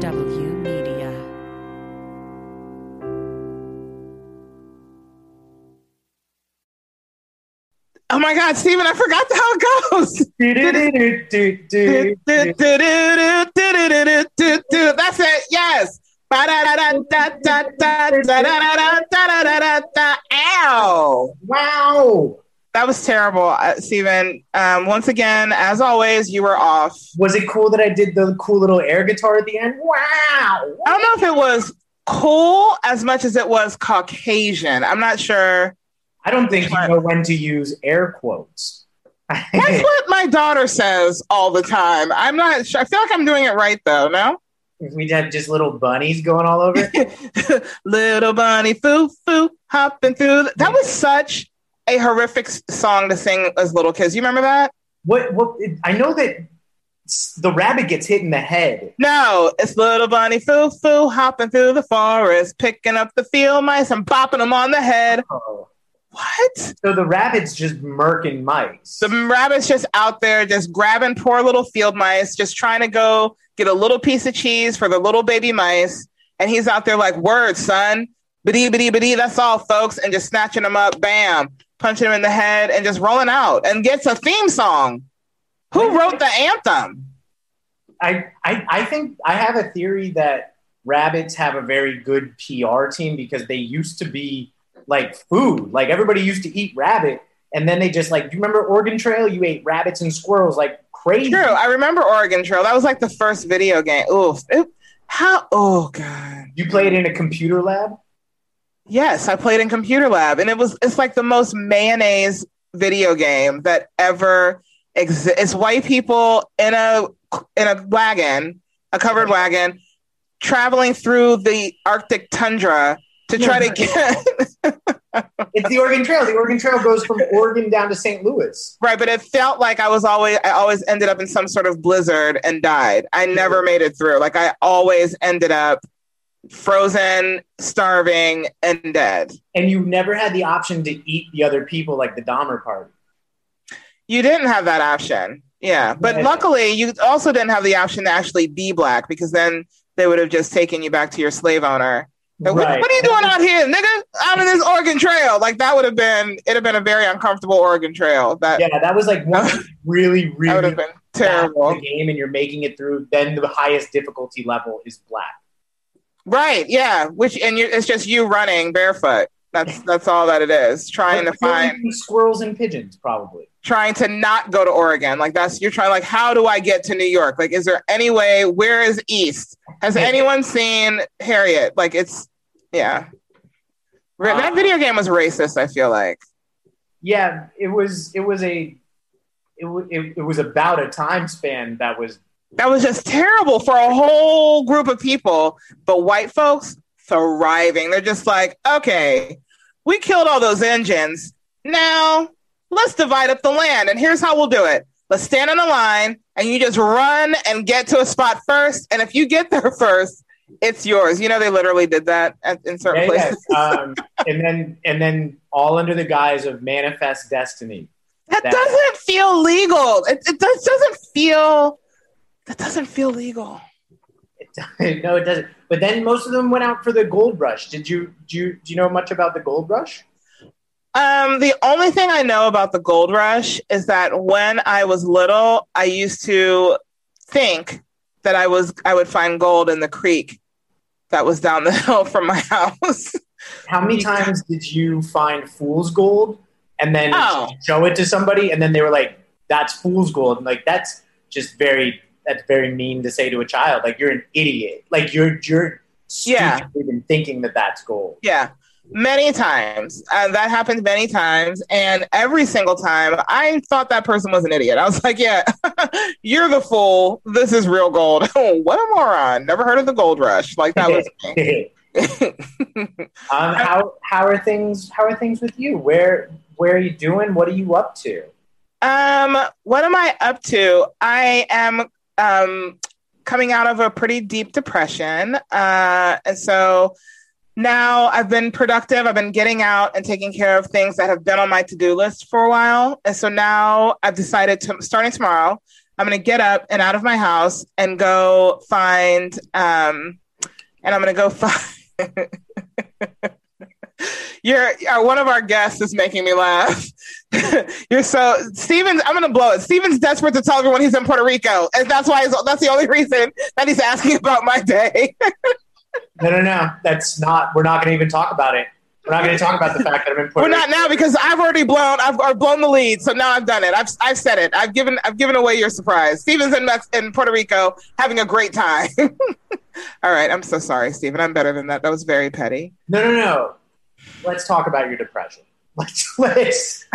HW Media. Oh my God, Steven, I forgot how it goes. That's it. Yes. Ow. Wow. That was terrible, uh, Steven. Um, once again, as always, you were off. Was it cool that I did the cool little air guitar at the end? Wow. I don't know if it was cool as much as it was Caucasian. I'm not sure. I don't think you know when to use air quotes. That's what my daughter says all the time. I'm not sure. I feel like I'm doing it right, though, no? We have just little bunnies going all over. Little bunny foo foo hopping through. That was such a horrific song to sing as little kids. You remember that? what? What? I know that the rabbit gets hit in the head. No, it's little bunny foo foo hopping through the forest, picking up the field mice and bopping them on the head. Oh. What? So the rabbit's just murking mice. The rabbit's just out there, just grabbing poor little field mice, just trying to go get a little piece of cheese for the little baby mice. And he's out there like, word, son. Biddy, biddy, biddy. That's all, folks. And just snatching them up, bam, punching him in the head and just rolling out and gets a theme song. Who wrote the anthem? I, I, I think I have a theory that rabbits have a very good PR team because they used to be like food. Like everybody used to eat rabbit, and then they just like. Do you remember Oregon Trail? You ate rabbits and squirrels like crazy. True. I remember Oregon Trail. That was like the first video game. Oof. It- how? Oh, God. You played in a computer lab. Yes, I played in computer lab, and it was it's like the most mayonnaise video game that ever exists. It's white people in a in a wagon, a covered wagon, traveling through the Arctic tundra to try to get It's the Oregon Trail. The Oregon Trail goes from Oregon down to St. Louis. right. But it felt like I was always I always ended up in some sort of blizzard and died. I never made it through. Like I always ended up frozen, starving, and dead. And you never had the option to eat the other people like the Dahmer party. You didn't have that option. Yeah. But Right. luckily, you also didn't have the option to actually be black because then they would have just taken you back to your slave owner. Like, what, Right. what are you doing out here, nigga? Out in this Oregon Trail. Like, that would have been, it'd have been a very uncomfortable Oregon Trail. That, Yeah, that was like one really, that would have really been terrible. the game, and you're making it through. Then the highest difficulty level is black. Right. Yeah. Which, and you it's just you running barefoot. That's, that's all that it is. Trying to find, squirrels and pigeons, probably. trying to not go to Oregon. Like that's you're trying like how do I get to New York? Like is there any way where is east? Has anyone seen Harriet? Like it's yeah. That Uh, video game was racist, I feel like. Yeah, it was. It was a. It, wa- it, it was about a time span that was That was just terrible for a whole group of people, but white folks thriving. They're just like, "Okay, we killed all those engines. Now, let's divide up the land and here's how we'll do it. Let's stand in a line and you just run and get to a spot first. And if you get there first, it's yours. You know, they literally did that at, in certain Yeah, places. yeah. um, and then and then all under the guise of manifest destiny. That, that- doesn't feel legal. It, it does, doesn't feel. That doesn't feel legal. It, no, it doesn't. But then most of them went out for the gold rush. Did you do you, do you know much about the gold rush? Um, the only thing I know about the gold rush is that when I was little, I used to think that I was I would find gold in the creek that was down the hill from my house. How many times did you find fool's gold and then Oh. show it to somebody and then they were like, "That's fool's gold." And like that's just very that's very mean to say to a child. Like you're an idiot. Like you're you're Yeah. in thinking that that's gold. yeah, many times. Uh, that happened many times, and every single time, I thought that person was an idiot. I was like, "Yeah, you're the fool. This is real gold. what a moron! Never heard of the gold rush." Like that was um, how how are things? How are things with you? Where where are you doing? What are you up to? Um, what am I up to? I am um coming out of a pretty deep depression. Uh, and so now I've been productive. I've been getting out and taking care of things that have been on my to-do list for a while. And so now I've decided to starting tomorrow, I'm going to get up and out of my house and go find, um, and I'm going to go find. You're uh, one of our guests is making me laugh. You're so Stevens. I'm gonna blow it. Stevens desperate to tell everyone he's in Puerto Rico, and that's why that's the only reason that he's asking about my day. no, no, no. That's not. We're not gonna even talk about it. We're not going to talk about the fact that I'm in Puerto We're not now because I've already blown. I've, I've blown the lead, so now I've done it. I've I've said it. I've given I've given away your surprise. Steven's in in Puerto Rico having a great time. All right, I'm so sorry, Steven. I'm better than that. That was very petty. No, no, no. Let's talk about your depression. Let's let's.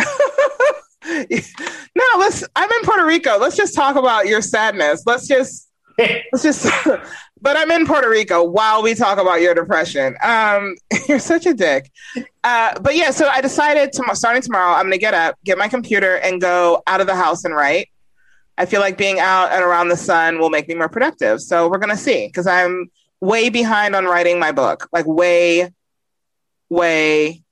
no, let's. I'm in Puerto Rico. Let's just talk about your sadness. Let's just let's just. but I'm in Puerto Rico while we talk about your depression. Um, you're such a dick. Uh, but yeah, so I decided to starting tomorrow, I'm going to get up, get my computer, and go out of the house and write. I feel like being out and around the sun will make me more productive. So we're going to see because I'm way behind on writing my book, like way, way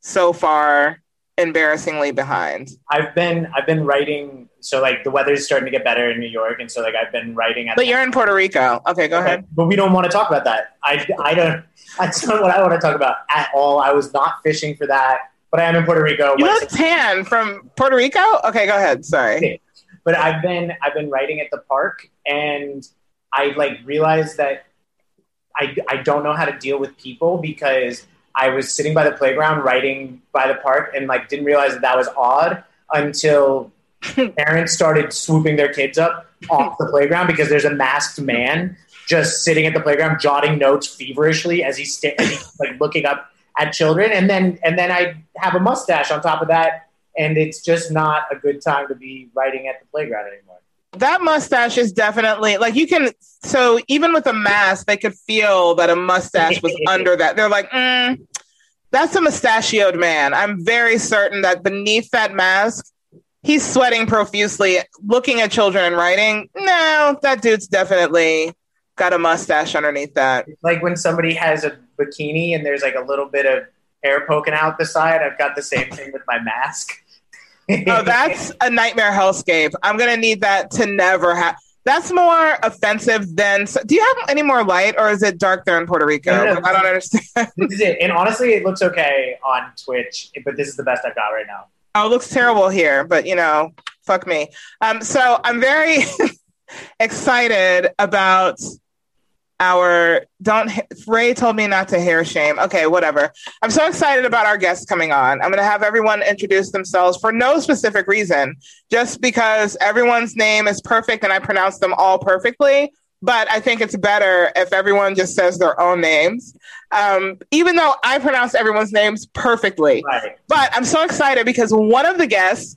so far embarrassingly behind. I've been I've been writing so like the weather's starting to get better in New York and so like I've been writing at But you're in Puerto Rico. Okay, go ahead. But we don't want to talk about that. I, I don't that's not what I want to talk about at all. I was not fishing for that. But I am in Puerto Rico. You look tan from Puerto Rico? Okay, go ahead. Sorry. But I've been I've been writing at the park and I like realized that I I don't know how to deal with people because I was sitting by the playground writing by the park and like didn't realize that that was odd until parents started swooping their kids up off the playground because there's a masked man just sitting at the playground jotting notes feverishly as he's, he's like looking up at children and then and then I have a mustache on top of that and it's just not a good time to be writing at the playground anymore. That mustache is definitely like you can. So even with a mask, they could feel that a mustache was under that. They're like, mm, that's a mustachioed man. I'm very certain that beneath that mask, he's sweating profusely, looking at children and writing. No, that dude's definitely got a mustache underneath that. Like when somebody has a bikini and there's like a little bit of hair poking out the side. I've got the same thing with my mask. Oh, that's a nightmare hellscape. I'm gonna need that to never have. That's more offensive than. Do you have any more light, or is it dark there in Puerto Rico? No, no, no. I don't understand. this is it. And honestly, it looks okay on Twitch, but this is the best I've got right now. Oh, it looks terrible here, but you know, fuck me. Um, so I'm very excited about our don't ray told me not to hair shame. Okay whatever. I'm so excited about our guests coming on. I'm going to have everyone introduce themselves for no specific reason just because everyone's name is perfect and i pronounce them all perfectly but i think it's better if everyone just says their own names. Um, even though i pronounce everyone's names perfectly Right. but i'm so excited because one of the guests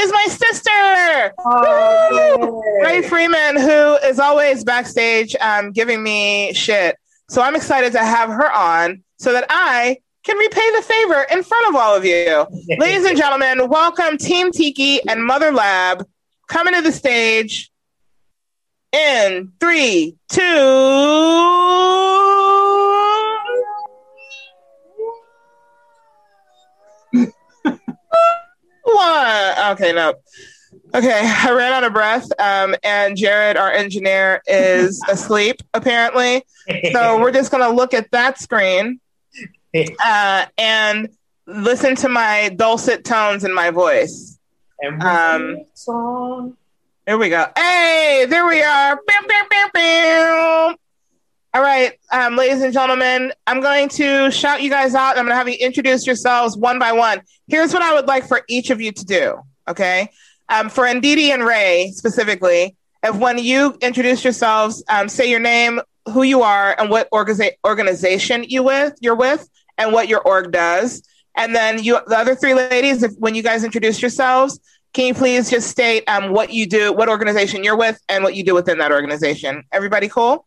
is my sister Oh, Ray Freeman, who is always backstage um, giving me shit. So I'm excited to have her on so that I can repay the favor in front of all of you. Ladies and gentlemen, welcome Team Tiki and Mother Lab coming to the stage in three, two, one. Okay, no. Okay, I ran out of breath, um, and Jared, our engineer, is asleep apparently. So we're just going to look at that screen uh, and listen to my dulcet tones in my voice. and um, song. Here we go. Hey, there we are. Bam, bam, bam, bam. All right, um, ladies and gentlemen, I'm going to shout you guys out. I'm going to have you introduce yourselves one by one. Here's what I would like for each of you to do. Okay, um, for Ndidi and Ray specifically, if when you introduce yourselves, um, say your name, who you are, and what organiza- organization you with you're with, and what your org does, and then you, the other three ladies, if when you guys introduce yourselves, can you please just state um, what you do, what organization you're with, and what you do within that organization? Everybody cool?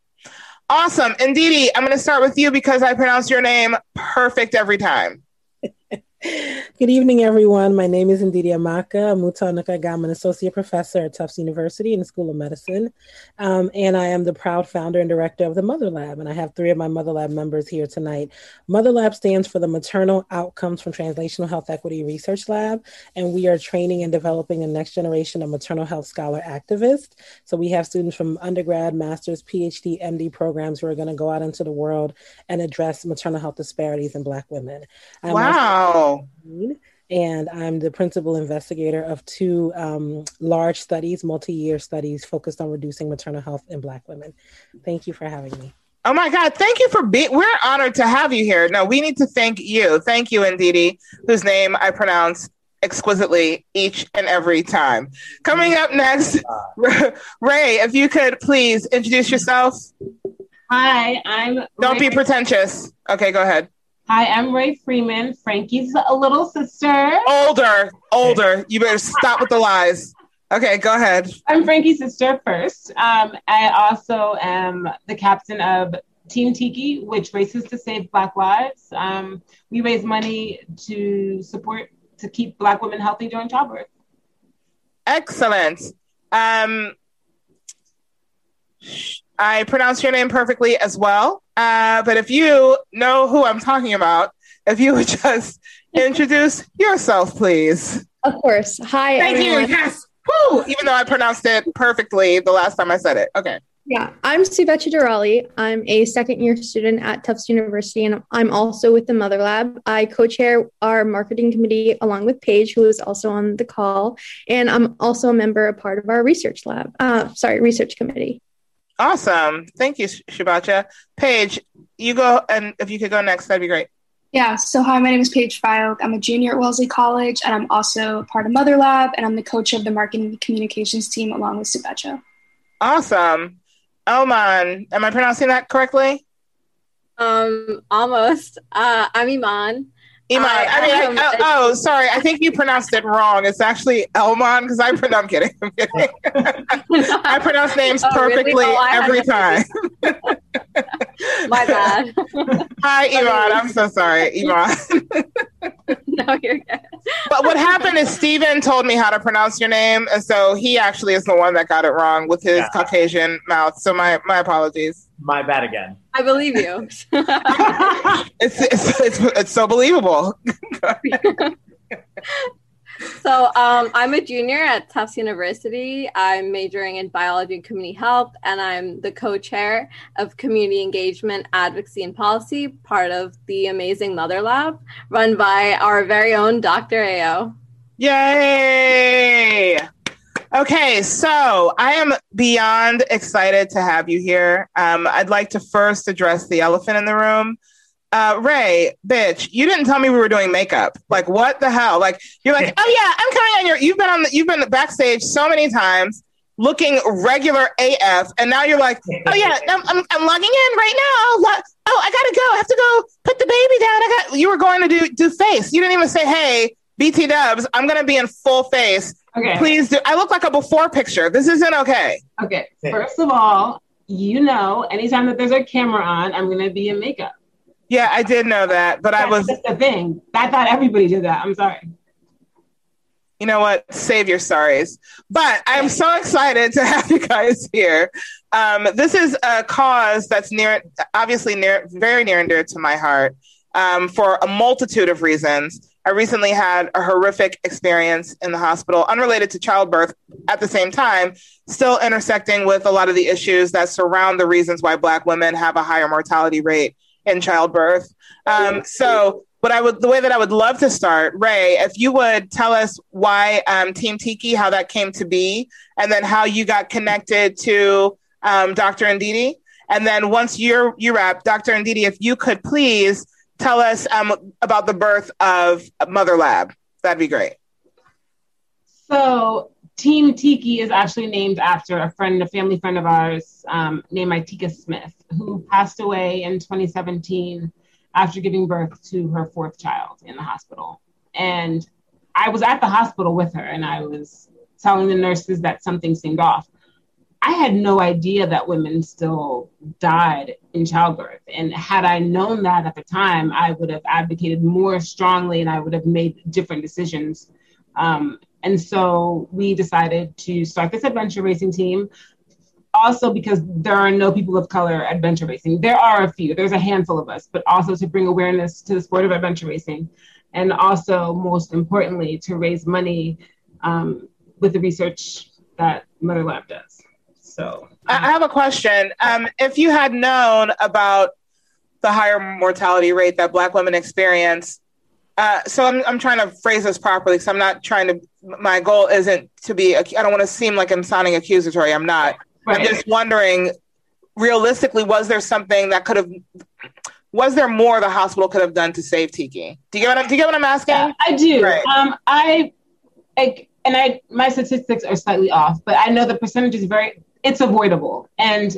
Awesome. And Dee, I'm going to start with you because I pronounce your name perfect every time. Good evening, everyone. My name is Ndidiamaka Amutah-Onukagha. I'm an associate professor at Tufts University in the School of Medicine. Um, and I am the proud founder and director of the Mother Lab. And I have three of my Mother Lab members here tonight. Mother Lab stands for the Maternal Outcomes from Translational Health Equity Research Lab. And we are training and developing the next generation of maternal health scholar activists. So we have students from undergrad, master's, PhD, MD programs who are going to go out into the world and address maternal health disparities in Black women. I'm wow and I'm the principal investigator of two um, large studies, multi year studies focused on reducing maternal health in Black women. Thank you for having me. Oh my God, thank you for being, we're honored to have you here. No, we need to thank you. Thank you, Ndidi, whose name I pronounce exquisitely each and every time. Coming up next, Ray, if you could please introduce yourself. Hi, I'm. Don't Ray. be pretentious. Okay, go ahead. Hi, I'm Ray Freeman, Frankie's a little sister. Older, older. You better stop with the lies. Okay, go ahead. I'm Frankie's sister first. Um, I also am the captain of Team Tiki, which races to save Black lives. Um, we raise money to support to keep Black women healthy during childbirth. Excellent. Um, I pronounced your name perfectly as well. Uh, but if you know who I'm talking about, if you would just introduce yourself, please. Of course. Hi. Thank everyone. you. Yes. Woo! Even though I pronounced it perfectly the last time I said it. Okay. Yeah, I'm Subecha Durali. I'm a second year student at Tufts University, and I'm also with the Mother Lab. I co chair our marketing committee along with Paige, who is also on the call, and I'm also a member, a part of our research lab, uh, sorry, research committee. Awesome. Thank you, Subecha. Paige, you go, and if you could go next, that'd be great. Yeah, so hi, my name is Paige Filek. I'm a junior at Wellesley College, and I'm also part of Mother Lab, and I'm the coach of the marketing communications team along with Subecha. Awesome. Oman, am I pronouncing that correctly? Um, almost. Uh, I'm Iman. Iman. I, I mean, I, oh, oh, sorry. I think you pronounced it wrong. It's actually Elmon because I pronounce. I'm kidding. I'm kidding. I pronounce names oh, perfectly really? oh, every time. My bad. Hi, Iman. I'm so sorry, Iman. no, you're good. but what happened is Steven told me how to pronounce your name, and so he actually is the one that got it wrong with his yeah. Caucasian mouth. So my my apologies. My bad again. I believe you. it's, it's, it's it's so believable. So um, I'm a junior at Tufts University. I'm majoring in biology and community health, and I'm the co-chair of community engagement, advocacy, and policy, part of the amazing Mother Lab, run by our very own Dr. Ao. Yay! Okay, so I am beyond excited to have you here. Um, I'd like to first address the elephant in the room. Uh, Ray, bitch, you didn't tell me we were doing makeup. Like, what the hell? Like, you're like, oh yeah, I'm coming on your. You've been on. The, you've been backstage so many times, looking regular AF, and now you're like, oh yeah, I'm, I'm, I'm logging in right now. Oh, I gotta go. I have to go put the baby down. I got. You were going to do do face. You didn't even say, hey, BT Dubs, I'm gonna be in full face Okay. Please do. I look like a before picture. This isn't okay. Okay. First of all, you know, anytime that there's a camera on, I'm going to be in makeup. Yeah, I did know that, but That's I was just the thing. I thought everybody did that. I'm sorry. You know what? Save your sorries. But I'm so excited to have you guys here. Um, this is a cause that's near, obviously near, very near and dear to my heart um, for a multitude of reasons. I recently had a horrific experience in the hospital, unrelated to childbirth, at the same time, still intersecting with a lot of the issues that surround the reasons why Black women have a higher mortality rate in childbirth. Um, so, what I would, the way that I would love to start, Ray, if you would tell us why um, Team Tiki, how that came to be, and then how you got connected to um, Dr. Ndidi. And then once you're you wrap, Dr. Ndidi, if you could please tell us um, about the birth of Mother Lab. That'd be great. So, Team Tiki is actually named after a friend, a family friend of ours um, named Itika Smith, who passed away in 2017 after giving birth to her fourth child in the hospital. And I was at the hospital with her, and I was telling the nurses that something seemed off. I had no idea that women still died in childbirth. And had I known that at the time, I would have advocated more strongly and I would have made different decisions. Um, and so we decided to start this adventure racing team. Also, because there are no people of color adventure racing. There are a few, there's a handful of us, but also to bring awareness to the sport of adventure racing. And also, most importantly, to raise money um, with the research that Mother Lab does. So I have a question. Um, if you had known about the higher mortality rate that Black women experience, uh, so I'm, I'm trying to phrase this properly because I'm not trying to, my goal isn't to be, I don't want to seem like I'm sounding accusatory. I'm not. Right. I'm just wondering, realistically, was there something that could have, was there more the hospital could have done to save Tiki? Do you get what I'm, do you get what I'm asking? Yeah, I do. Right. Um, I, I, and I, my statistics are slightly off, but I know the percentage is very, it's avoidable. And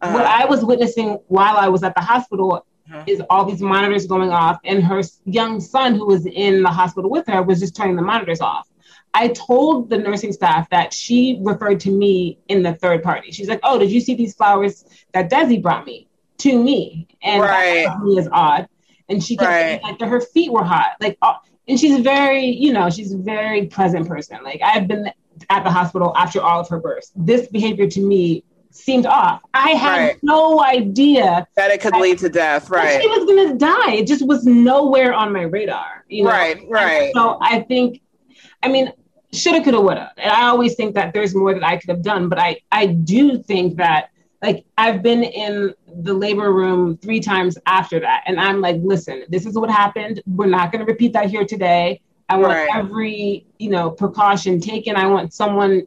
uh-huh. what I was witnessing while I was at the hospital uh-huh. is all these monitors going off, and her young son, who was in the hospital with her, was just turning the monitors off. I told the nursing staff that she referred to me in the third party. She's like, "Oh, did you see these flowers that Desi brought me to me?" And right. that me is odd. And she kept right. like her feet were hot, like, uh, and she's very, you know, she's a very pleasant person. Like I've been at the hospital after all of her births. This behavior to me seemed off. I had right. no idea that it could that, lead to death. Right. She was going to die. It just was nowhere on my radar. You know? Right. Right. And so I think, I mean, shoulda, coulda, woulda. And I always think that there's more that I could have done, but I, I do think that like I've been in the labor room three times after that. And I'm like, listen, this is what happened. We're not going to repeat that here today. I want right. every, you know, precaution taken. I want someone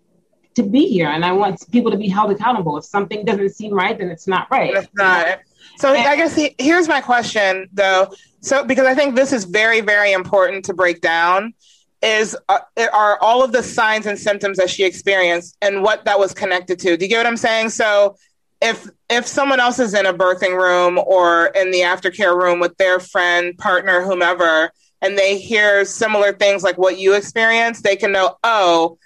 to be here and I want people to be held accountable. If something doesn't seem right, then it's not right. It's not. So and, I guess he, here's my question though. So because I think this is very, very important to break down is uh, are all of the signs and symptoms that she experienced and what that was connected to. Do you get what I'm saying? So if if someone else is in a birthing room or in the aftercare room with their friend, partner, whomever, and they hear similar things like what you experienced, they can know, oh,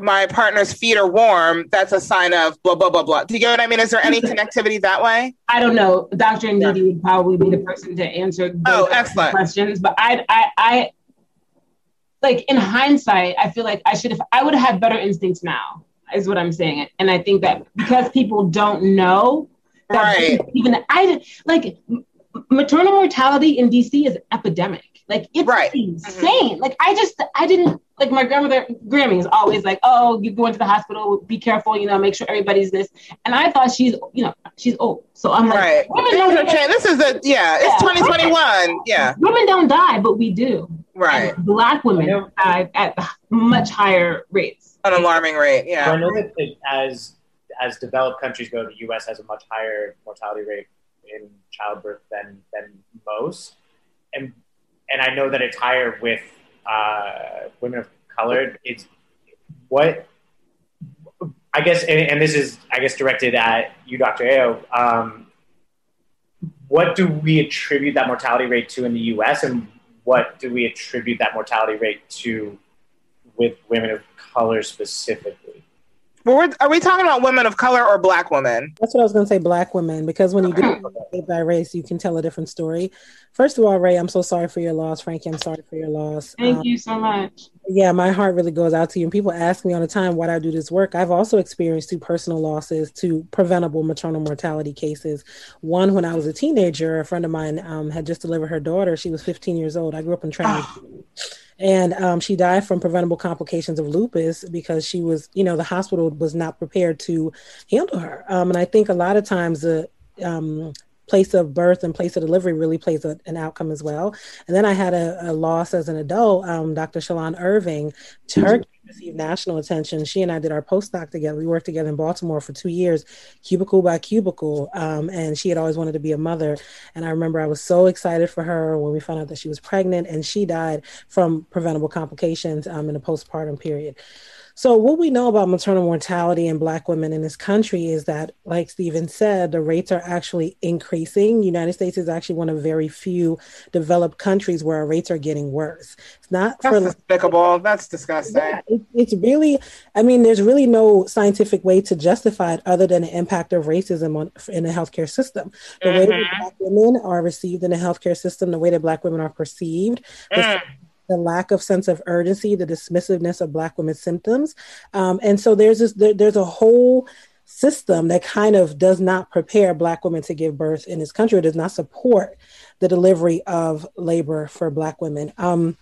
my partner's feet are warm. That's a sign of blah blah blah blah. Do you get what I mean? Is there any connectivity that way? I don't know. Dr. Ndidi yeah. would probably be the person to answer those oh, excellent. questions. But I, I, I, like in hindsight, I feel like I should have. I would have had better instincts now. Is what I'm saying. And I think that because people don't know, that right? Even I like maternal mortality in DC is epidemic. Like it's right. insane. Mm-hmm. Like I just I didn't like my grandmother Grammy is always like, oh, you go into the hospital, be careful, you know, make sure everybody's this. And I thought she's, you know, she's old. So I'm like, right. women don't die. This is a yeah, it's yeah. 2021. Yeah. Women don't die, but we do. Right. And black women die at much higher rates. An alarming rate. Yeah. I know that as as developed countries go, the US has a much higher mortality rate in childbirth than than most. And and I know that it's higher with uh, women of color. It's what I guess, and, and, this is I guess directed at you, Dr. Ayo. Um, what do we attribute that mortality rate to in the U.S. and what do we attribute that mortality rate to with women of color specifically? Well, are we talking about women of color or black women? That's what I was going to say, black women, because when you do it by race, you can tell a different story. First of all, Ray, I'm so sorry for your loss. Frankie, I'm sorry for your loss. Thank um, you so much. Yeah, my heart really goes out to you. And people ask me all the time why I do this work. I've also experienced two personal losses to preventable maternal mortality cases. One, when I was a teenager, a friend of mine um, had just delivered her daughter. She was 15 years old. I grew up in Trenton. And um, she died from preventable complications of lupus because she was, you know, the hospital was not prepared to handle her. Um, and I think a lot of times the um, place of birth and place of delivery really plays a, an outcome as well. And then I had a, a loss as an adult. Um, Dr. Shalon Irving, her received national attention. She and I did our postdoc together. We worked together in Baltimore for two years, cubicle by cubicle. Um, and she had always wanted to be a mother. And I remember I was so excited for her when we found out that she was pregnant, and she died from preventable complications um, in a postpartum period. So, what we know about maternal mortality in Black women in this country is that, like Stephen said, the rates are actually increasing. United States is actually one of very few developed countries where our rates are getting worse. It's not That's for despicable. That's disgusting. yeah, it, it's really, I mean, there's really no scientific way to justify it other than the impact of racism on, in the healthcare system. The way that Mhm. Black women are received in the healthcare system, the way that Black women are perceived, Mm. The lack of sense of urgency, the dismissiveness of Black women's symptoms, um, and so there's this there, there's a whole system that kind of does not prepare Black women to give birth in this country. It does not support the delivery of labor for Black women. Um,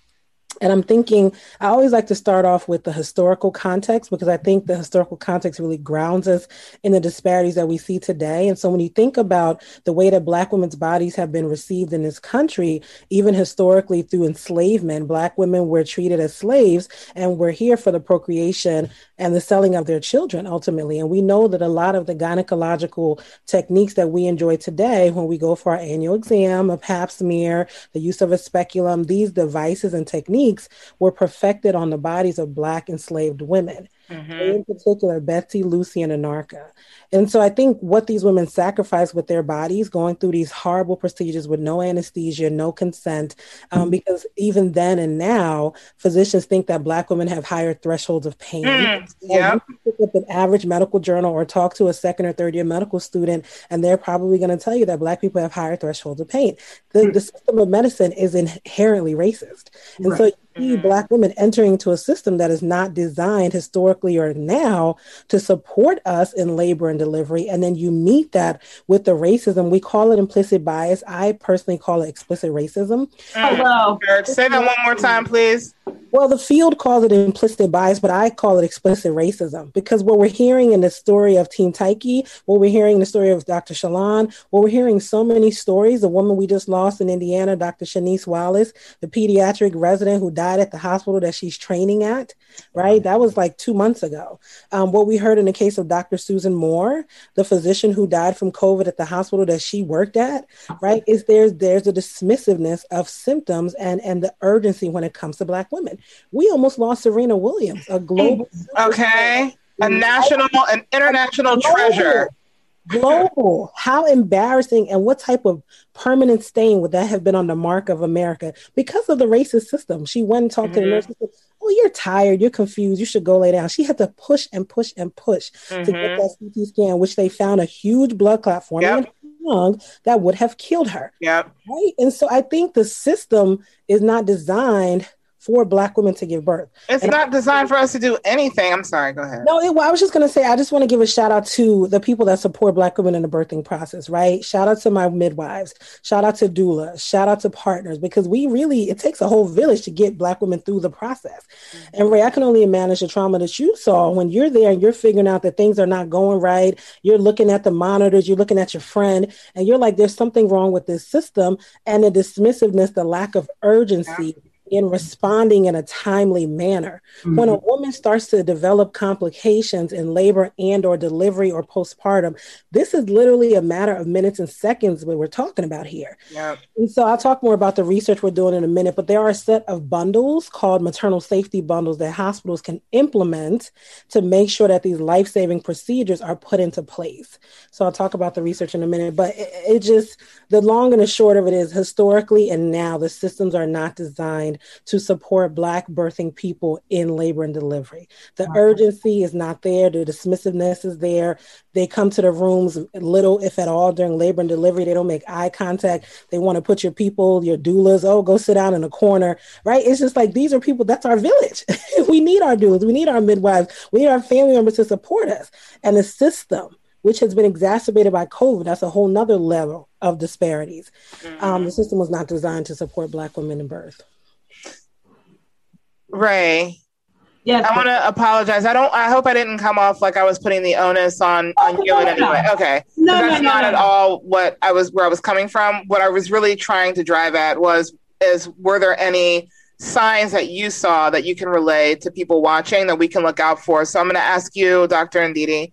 and I'm thinking, I always like to start off with the historical context because I think the historical context really grounds us in the disparities that we see today. And so when you think about the way that Black women's bodies have been received in this country, even historically through enslavement, Black women were treated as slaves and were here for the procreation and the selling of their children ultimately. And we know that a lot of the gynecological techniques that we enjoy today, when we go for our annual exam, a pap smear, the use of a speculum, these devices and techniques were perfected on the bodies of Black enslaved women. Mhm. In particular, Betsy, Lucy, and Anarcha. And so I think what these women sacrificed with their bodies, going through these horrible procedures with no anesthesia, no consent, um, because even then and now, physicians think that Black women have higher thresholds of pain. Mm. Yep. pick up an average medical journal or talk to a second or third year medical student, and they're probably going to tell you that Black people have higher thresholds of pain. The, the system of medicine is inherently racist. And so you see Mhm. Black women entering into a system that is not designed historically or now to support us in labor and delivery. And then you meet that with the racism. We call it implicit bias. I personally call it explicit racism. Hello. Kurt, Say that one more time, please. Well, the field calls it implicit bias, but I call it explicit racism because what we're hearing in the story of Team Tiki, what we're hearing in the story of Dr. Shalon, what we're hearing so many stories. The woman we just lost in Indiana, Dr. Chaniece Wallace, the pediatric resident who died at the hospital that she's training at, right? That was like two months ago. Um, what we heard in the case of Dr. Susan Moore, the physician who died from COVID at the hospital that she worked at, right? Is there's there's a dismissiveness of symptoms and and the urgency when it comes to Black women. We almost lost Serena Williams, a global Okay. A national, an international Global. treasure. global. How embarrassing and what type of permanent stain would that have been on the mark of America because of the racist system? She went and talked to the Mhm. nurse and said, Oh, you're tired, you're confused, you should go lay down. She had to push and push and push to get Mhm. that CT scan, which they found a huge blood clot forming Yep. in her lung that would have killed her. Yep. Right. And so I think the system is not designed for Black women to give birth. It's And- not designed for us to do anything. I'm sorry. Go ahead. No, it, well, I was just going to say, I just want to give a shout out to the people that support Black women in the birthing process, right? Shout out to my midwives, shout out to doulas, shout out to partners, because we really, it takes a whole village to get Black women through the process. Mm-hmm. And Ray, I can only imagine the trauma that you saw when you're there and you're figuring out that things are not going right. You're looking at the monitors, you're looking at your friend, and you're like, there's something wrong with this system. And the dismissiveness, the lack of urgency. In responding in a timely manner. Mm-hmm. When a woman starts to develop complications in labor and or delivery or postpartum this is literally a matter of minutes and seconds what we're talking about here. Yep. and so i'll talk more about the research we're doing in a minute but there are a set of bundles called maternal safety bundles that hospitals can implement to make sure that these life-saving procedures are put into place. So i'll talk about the research in a minute but it, it just the long and the short of it is historically and now the systems are not designed to support black birthing people in labor and delivery. The urgency is not there. The dismissiveness is there. They come to the rooms little if at all during labor and delivery. They don't make eye contact. They want to put your people your doulas oh go sit down in a corner right? It's just like these are people that's our village. We need our doulas. We need our midwives. We need our family members to support us. And the system which has been exacerbated by covid that's a whole nother level of disparities. Um, the system was not designed to support black women in birth Ray, Yes. I want to apologize. I don't. I hope I didn't come off like I was putting the onus on oh, on Oh, you in any way. Okay, no, that's no, not no, at no. all what I was where I was coming from. What I was really trying to drive at was is were there any signs that you saw that you can relay to people watching that we can look out for? So I'm going to ask you, Dr. Ndidi,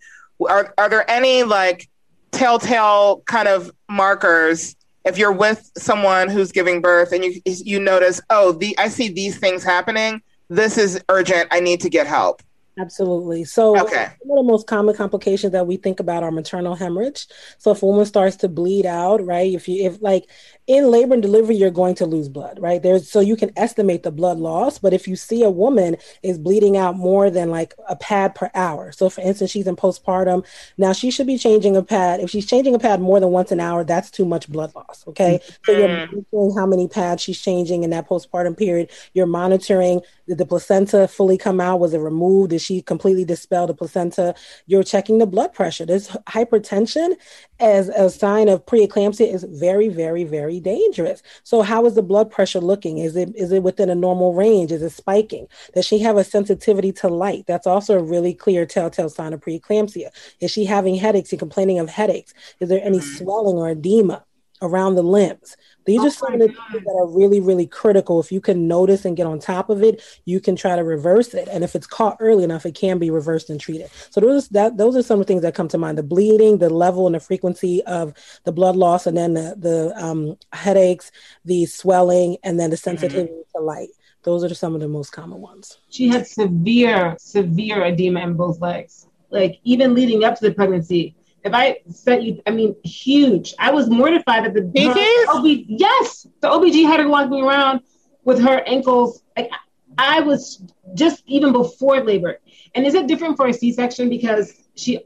are are there any like telltale kind of markers if you're with someone who's giving birth and you you notice, oh, the I see these things happening. This is urgent. I need to get help. Absolutely. So, Okay. one of the most common complications that we think about are maternal hemorrhage. So, if a woman starts to bleed out, right? If you, if like in labor and delivery, you're going to lose blood, right? There's so you can estimate the blood loss, but if you see a woman is bleeding out more than like a pad per hour, so for instance, she's in postpartum, now she should be changing a pad. If she's changing a pad more than once an hour, that's too much blood loss. Okay, so you're mm-hmm. monitoring how many pads she's changing in that postpartum period. You're monitoring did the placenta fully come out? Was it removed? Did she completely dispel the placenta? You're checking the blood pressure. This hypertension as a sign of preeclampsia is very, very, very dangerous. So how is the blood pressure looking? Is it is it within a normal range? Is it spiking? Does she have a sensitivity to light? That's also a really clear telltale sign of preeclampsia. Is she having headaches and complaining of headaches? Is there any mm-hmm. swelling or edema around the limbs? These are some of the things that are really, really critical. If you can notice and get on top of it, you can try to reverse it. And if it's caught early enough, it can be reversed and treated. So those that those are some of the things that come to mind: the bleeding, the level and the frequency of the blood loss, and then the the um, headaches, the swelling, and then the sensitivity to light. Those are some of the most common ones. She had severe, severe edema in both legs. Like even leading up to the pregnancy. If I sent you, I mean, huge. I was mortified that the her OB, yes, the OBG had her walking around with her ankles. Like I was just even before labor. And is it different for a C-section because she,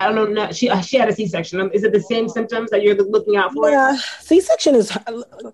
I don't know, she uh, she had a C-section. Is it the same symptoms that you're looking out for? Yeah, C-section is.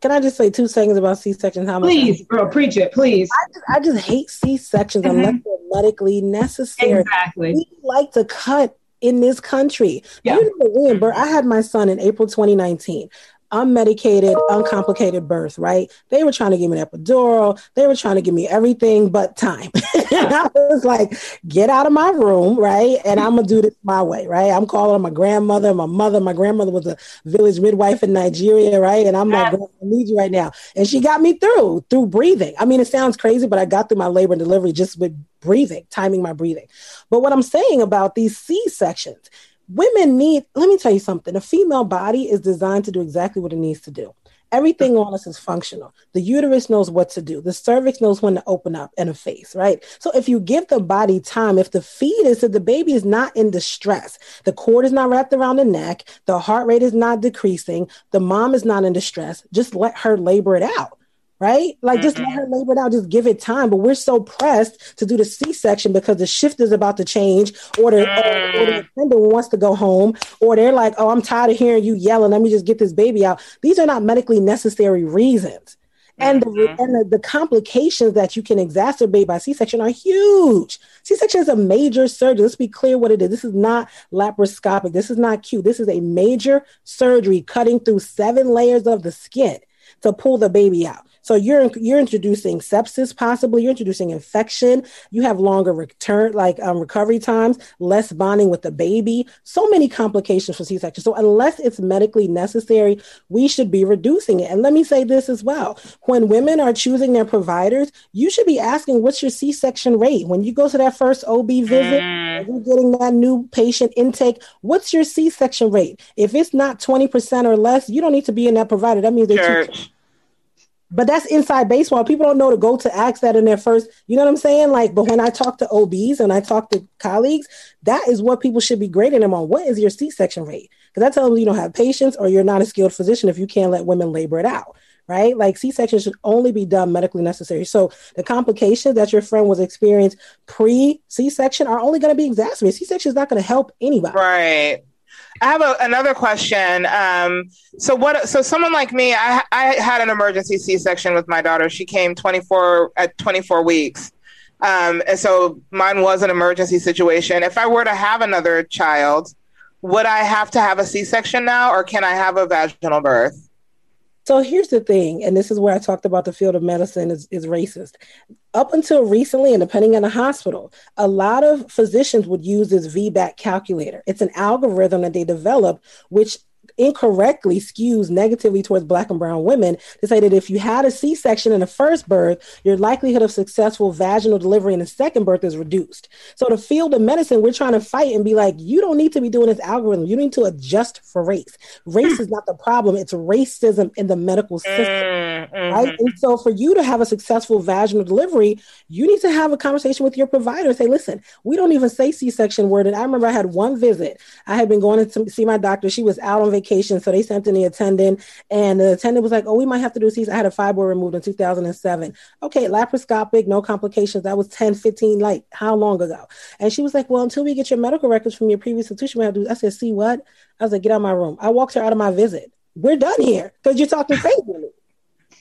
Can I just say two seconds about C-section? How much Please, girl, preach it, please. I just hate C-sections unless mm-hmm. they're medically necessary. Exactly. We like to cut in this country. Yeah. You know, when I had my son in April 2019. Unmedicated, uncomplicated birth, right? They were trying to give me an epidural. They were trying to give me everything but time. and I was like, get out of my room, right? And I'm going to do this my way, right? I'm calling my grandmother, my mother. My grandmother was a village midwife in Nigeria, right? And I'm like, "Grandma, I need you right now. And she got me through, through breathing. I mean, it sounds crazy, but I got through my labor and delivery just with breathing, timing my breathing. But what I'm saying about these C sections, women need, let me tell you something. A female body is designed to do exactly what it needs to do. Everything on us is functional. The uterus knows what to do. The cervix knows when to open up and a face, right? So if you give the body time, if the fetus, if the baby is not in distress, the cord is not wrapped around the neck, the heart rate is not decreasing, the mom is not in distress, just let her labor it out right? Like just let mm-hmm. her labor it out, just give it time. But we're so pressed to do the C-section because the shift is about to change, or the, or, or the mm. attendant wants to go home, or they're like, "Oh, I'm tired of hearing you yelling. Let me just get this baby out." These are not medically necessary reasons. And, the, mm-hmm. and the, the complications that you can exacerbate by C-section are huge. C-section is a major surgery. Let's be clear what it is. This is not laparoscopic. This is not cute. This is a major surgery cutting through seven layers of the skin to pull the baby out. So you're you're introducing sepsis, possibly you're introducing infection. You have longer return, like um, recovery times, less bonding with the baby. So many complications for C-section. So unless it's medically necessary, we should be reducing it. And let me say this as well: when women are choosing their providers, you should be asking, "What's your C-section rate?" When you go to that first OB visit, Mm. you're getting that new patient intake. What's your C-section rate? If it's not twenty percent or less, you don't need to be in that provider. That means they're. But that's inside baseball. People don't know to go to ask that in their first, you know what I'm saying? Like, but when I talk to OBs and I talk to colleagues, that is what people should be grading them on. What is your C-section rate? Because I tell them you don't have patience or you're not a skilled physician if you can't let women labor it out. Right? Like C-section should only be done medically necessary. So the complications that your friend was experienced pre C-section are only going to be exacerbated. C-section is not going to help anybody. Right. I have a, another question. Um, so what? So someone like me, I, I had an emergency C-section with my daughter. She came 24 at 24 weeks, um, and so mine was an emergency situation. If I were to have another child, would I have to have a C-section now, or can I have a vaginal birth? So here's the thing, and this is where I talked about the field of medicine is, is racist. Up until recently, and depending on the hospital, a lot of physicians would use this VBAC calculator. It's an algorithm that they developed, which incorrectly skews negatively towards black and brown women to say that if you had a c-section in the first birth your likelihood of successful vaginal delivery in the second birth is reduced. So the field of medicine we're trying to fight and be like you don't need to be doing this algorithm. You need to adjust for race. Race is not the problem. It's racism in the medical system mm-hmm. right? And so for you to have a successful vaginal delivery you need to have a conversation with your provider and say listen we don't even say c-section word. And i remember i had one visit. I had been going to see my doctor. She was out on vacation. So they sent in the attendant, and the attendant was like, "Oh, we might have to do these." I had a fibroid removed in 2007. Okay, laparoscopic, no complications. That was 10, 15, like how long ago? And she was like, "Well, until we get your medical records from your previous institution, we have to." Do. I said, "See what?" I was like, "Get out of my room." I walked her out of my visit. We're done here because you're talking crazy.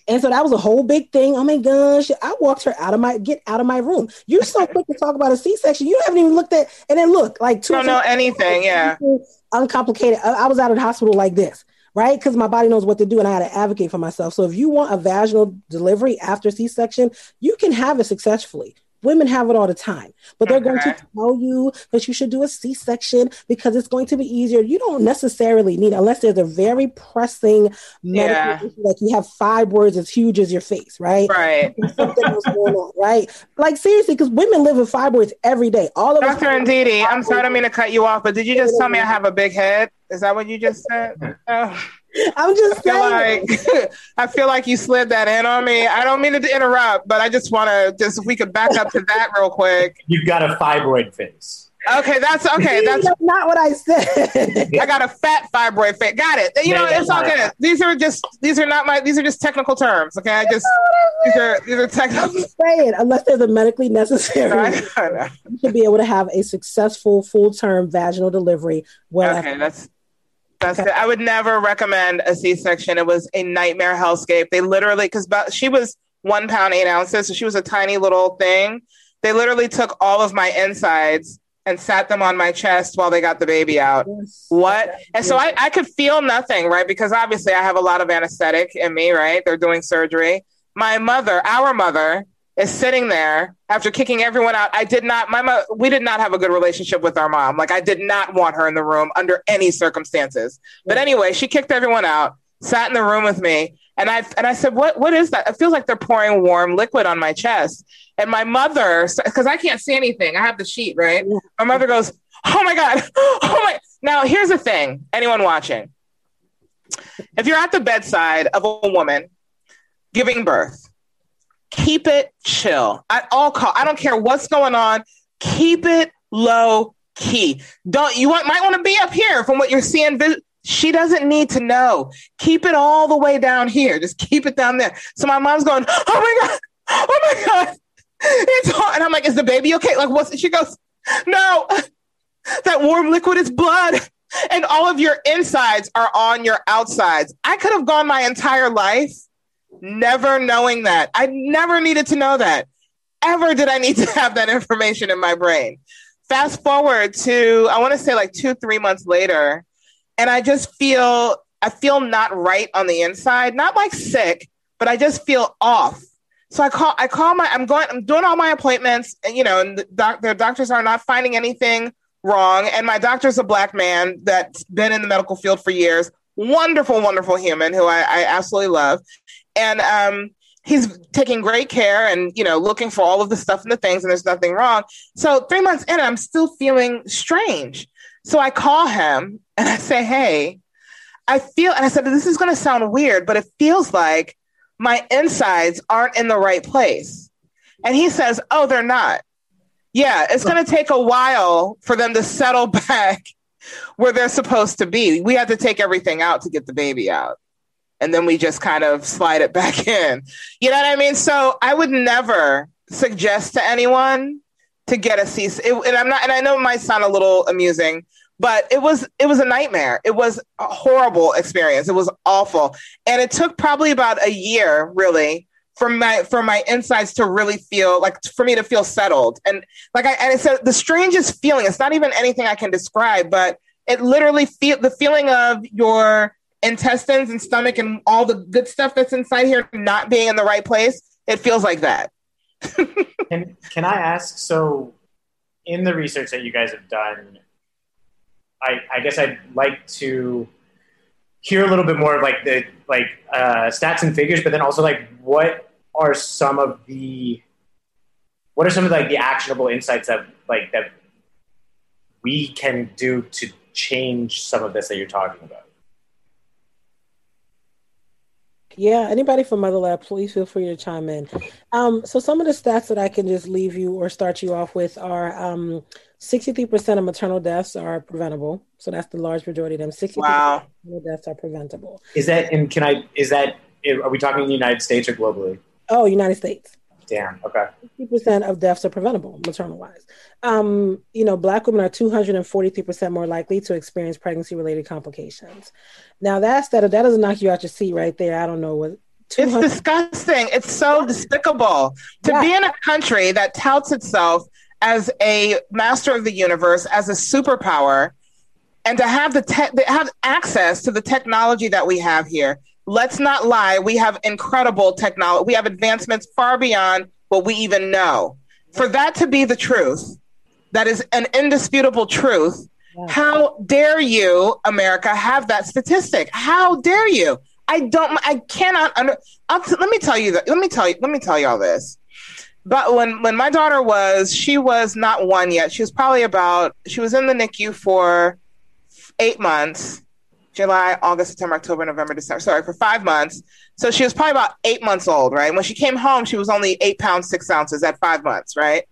And so that was a whole big thing. Oh my gosh. I walked her out of my get out of my room. You're so quick to talk about a C-section. You haven't even looked at and then look like two don't know anything. Yeah. Uncomplicated. I, was out of the hospital like this right? Because my body knows what to do and I had to advocate for myself. So if you want a vaginal delivery after C section, you can have it successfully. Women have it all the time, but they're okay. going to tell you that you should do a C section because it's going to be easier. You don't necessarily need, unless there's a very pressing medical yeah. issue, like you have fibroids as huge as your face, right? Right. Something else going on, right? Like seriously, because women live with fibroids every day. All of Dr. Ndidi, I'm sorry, I don't mean to cut you off, but did you just tell me I have a big head? Is that what you just said? Oh. I'm just I feel like I feel like you slid that in on me. I don't mean to interrupt, but I just want to just if we could back up to that real quick. You've got a fibroid face. Okay, that's okay. That's, that's not what I said. I got a fat fibroid face. Got it. You know, it's all good. These are just these are not my these are just technical terms. Okay, I just these are these are technical. I'm saying unless there's a medically necessary, you should be able to have a successful full term vaginal delivery. Well, okay, that's I would never recommend a C-section. It was a nightmare hellscape. They literally, because she was one pound eight ounces, so she was a tiny little thing. They literally took all of my insides and sat them on my chest while they got the baby out. Yes. What? And so I, I could feel nothing, right? Because obviously I have a lot of anesthetic in me, right? They're doing surgery. My mother, our mother, is sitting there after kicking everyone out. I did not, my mom, we did not have a good relationship with our mom. Like, I did not want her in the room under any circumstances. But anyway, she kicked everyone out, sat in the room with me. And I, and I said, what, what is that? It feels like they're pouring warm liquid on my chest. And my mother, because I can't see anything, I have the sheet, right? My mother goes, Oh my God. Oh my. Now, here's the thing anyone watching. If you're at the bedside of a woman giving birth, keep it chill at all costs. I don't care what's going on. Keep it low key. Don't you want, might want to be up here from what you're seeing. She doesn't need to know. Keep it all the way down here. Just keep it down there. So my mom's going, oh my god, oh my god, it's hot, and I'm like, is the baby okay? Like, what's? She goes, no, that warm liquid is blood. And all of your insides are on your outsides. I could have gone my entire life never knowing that. I never needed to know that. Ever did I need to have that information in my brain. Fast forward to, I want to say like two, three months later, and I just feel, I feel not right on the inside, not like sick, but I just feel off. So I call, I call my, I'm going, I'm doing all my appointments, and you know, and the, doc, the doctors are not finding anything wrong. And my doctor's a black man that's been in the medical field for years. Wonderful, wonderful human who I, I absolutely love and um, he's taking great care and you know looking for all of the stuff and the things and there's nothing wrong. So three months in i'm still feeling strange. So i call him and i say hey i feel and i said this is going to sound weird but it feels like my insides aren't in the right place. And he says oh they're not. Yeah it's going to take a while for them to settle back where they're supposed to be. We have to take everything out to get the baby out and then we just kind of slide it back in. You know what I mean? So I would never suggest to anyone to get a cease. It, and I'm not, and I know it might sound a little amusing, but it was it was a nightmare. It was a horrible experience. It was awful, and it took probably about a year, really, for my for my insides to really feel like for me to feel settled. And like I and it's a, the strangest feeling. It's not even anything I can describe, but it literally feel the feeling of your intestines and stomach and all the good stuff that's inside here not being in the right place, it feels like that. can, can I ask? So, in the research that you guys have done, I, I guess I'd like to hear a little bit more of like the like uh, stats and figures, but then also like what are some of the what are some of like the actionable insights that like that we can do to change some of this that you're talking about? Yeah, anybody from Mother Lab, please feel free to chime in. Um, so some of the stats that I can just leave you or start you off with are um, 63% of maternal deaths are preventable. So that's the large majority of them. 63% Wow. of deaths are preventable. Is that and can I is that are we talking in the United States or globally? Oh, United States. Damn. Okay. 50% of deaths are preventable, maternal wise. Um, you know, Black women are 243% more likely to experience pregnancy related complications. Now, that's that, that doesn't knock you out your seat right there. I don't know what. It's disgusting. It's so despicable to Yeah. be in a country that touts itself as a master of the universe, as a superpower, and to have the te- have access to the technology that we have here. Let's not lie. We have incredible technology. We have advancements far beyond what we even know. For that to be the truth, that is an indisputable truth. How dare you, America, have that statistic? How dare you? I don't. I cannot under. I'll t- let me tell you that. Let me tell you. Let me tell you all this. But when when my daughter was, she was not one yet. She was probably about. She was in the NICU for eight months. July, August, September, October, November, December. Sorry, for five months. So she was probably about eight months old, right? When she came home, she was only eight pounds six ounces at five months, right?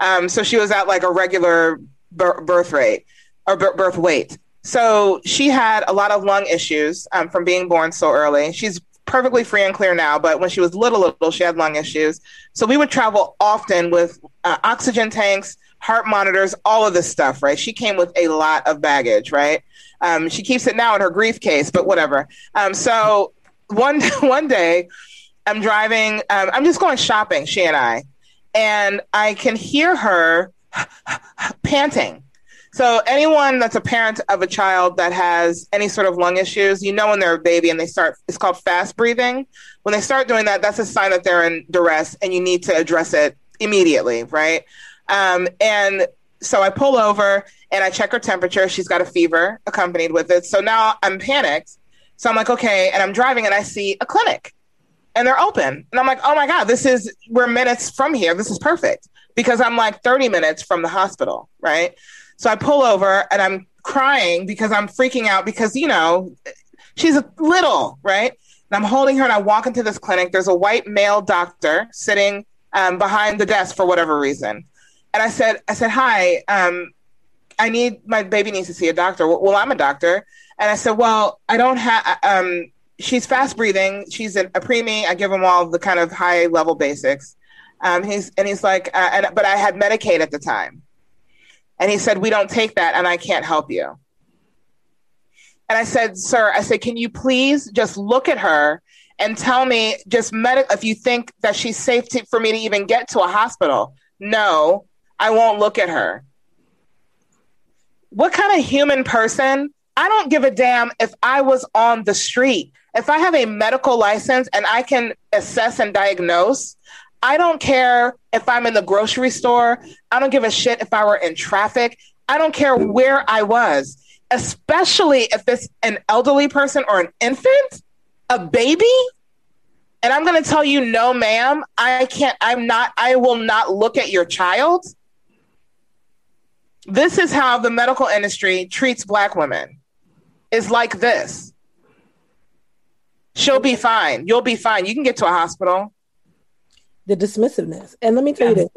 Um, so she was at like a regular birth rate or birth weight. So she had a lot of lung issues um, from being born so early. She's perfectly free and clear now, but when she was little, little, she had lung issues. So we would travel often with uh, oxygen tanks, heart monitors, all of this stuff, right? She came with a lot of baggage, right? Um, she keeps it now in her grief case, but whatever. Um, so one one day, I'm driving. Um, I'm just going shopping. She and I, and I can hear her panting. So anyone that's a parent of a child that has any sort of lung issues, you know when they're a baby and they start it's called fast breathing. When they start doing that, that's a sign that they're in duress and you need to address it immediately, right? Um, and so I pull over and I check her temperature. She's got a fever accompanied with it. So now I'm panicked. So I'm like, okay, and I'm driving and I see a clinic and they're open. And I'm like, oh my God, this is, we're minutes from here. This is perfect because I'm like 30 minutes from the hospital, right? So I pull over and I'm crying because I'm freaking out because, you know, she's a little, right? And I'm holding her and I walk into this clinic. There's a white male doctor sitting um, behind the desk for whatever reason. And I said, I said, hi, um, I need, my baby needs to see a doctor. Well, I'm a doctor. And I said, well, I don't have, um, she's fast breathing. She's a, a preemie. I give him all the kind of high level basics. Um, he's, and he's like, uh, and, but I had Medicaid at the time. And he said, we don't take that and I can't help you. And I said, sir, I said, can you please just look at her and tell me just med- if you think that she's safe to, for me to even get to a hospital? No, I won't look at her. What kind of human person? I don't give a damn if I was on the street. If I have a medical license and I can assess and diagnose, I don't care if I'm in the grocery store. I don't give a shit if I were in traffic. I don't care where I was, especially if it's an elderly person or an infant, a baby. And I'm going to tell you, no, ma'am, I can't, I'm not, I will not look at your child. This is how the medical industry treats Black women, is like this. She'll be fine. You'll be fine. You can get to a hospital. the dismissiveness. And let me tell you this.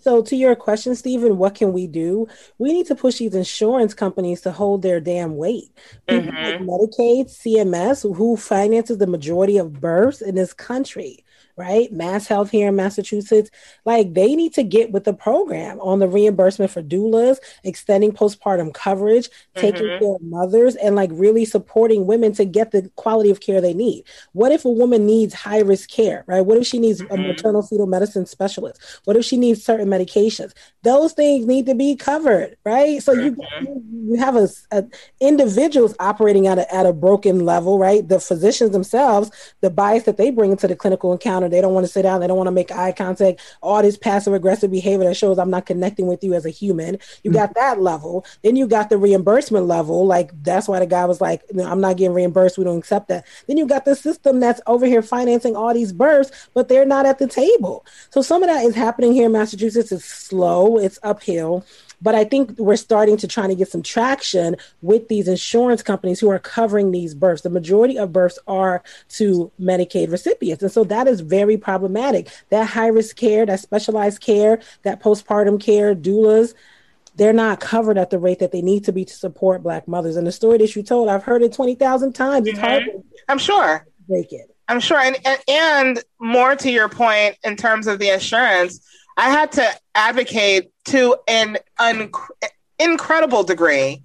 So, to your question, Stephen, what can we do? We need to push these insurance companies to hold their damn weight. People like mm-hmm. Medicaid, CMS, who finances the majority of births in this country, right? Mass Health here in Massachusetts, like they need to get with the program on the reimbursement for doulas, extending postpartum coverage, taking Mhm. care of mothers, and like really supporting women to get the quality of care they need. What if a woman needs high risk care, right? What if she needs a Mhm. maternal fetal medicine specialist? What if she needs certain medications? Those things need to be covered, right? So you you have a, a individuals operating at a at a broken level, right? The physicians themselves, the bias that they bring into the clinical and They don't want to sit down. They don't want to make eye contact. All this passive aggressive behavior that shows I'm not connecting with you as a human. You mm. got that level. Then you got the reimbursement level. Like that's why the guy was like, I'm not getting reimbursed. We don't accept that. Then you got the system that's over here financing all these births, but they're not at the table. So some of that is happening here in Massachusetts. It's slow. It's uphill. But I think we're starting to try to get some traction with these insurance companies who are covering these births. The majority of births are to Medicaid recipients. And so that is very problematic. That high risk care, that specialized care, that postpartum care, doulas, they're not covered at the rate that they need to be to support Black mothers. And the story that you told, I've heard it 20,000 times. It's hard. Mm-hmm. I'm sure. Break it. I'm sure. And, and, and more to your point in terms of the insurance, I had to advocate to an un- incredible degree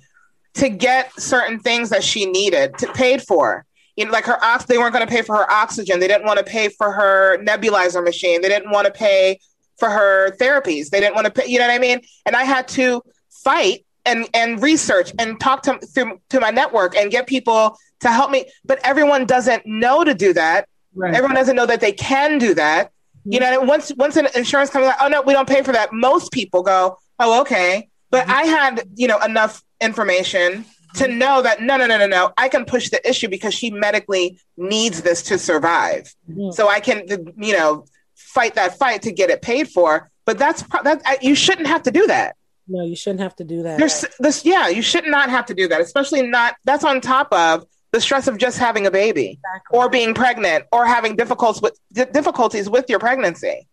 to get certain things that she needed to paid for. You know, like her ox, they weren't going to pay for her oxygen. They didn't want to pay for her nebulizer machine. They didn't want to pay for her therapies. They didn't want to pay. You know what I mean? And I had to fight and and research and talk to through, to my network and get people to help me. But everyone doesn't know to do that. Right. Everyone doesn't know that they can do that. You know, once once an insurance company like, oh no, we don't pay for that. Most people go, oh okay. But mm-hmm. I had you know enough information to know that no, no, no, no, no, I can push the issue because she medically needs this to survive. Mm-hmm. So I can you know fight that fight to get it paid for. But that's that you shouldn't have to do that. No, you shouldn't have to do that. There's this, yeah, you should not have to do that, especially not. That's on top of the stress of just having a baby exactly. or being pregnant or having difficulties with difficulties with your pregnancy.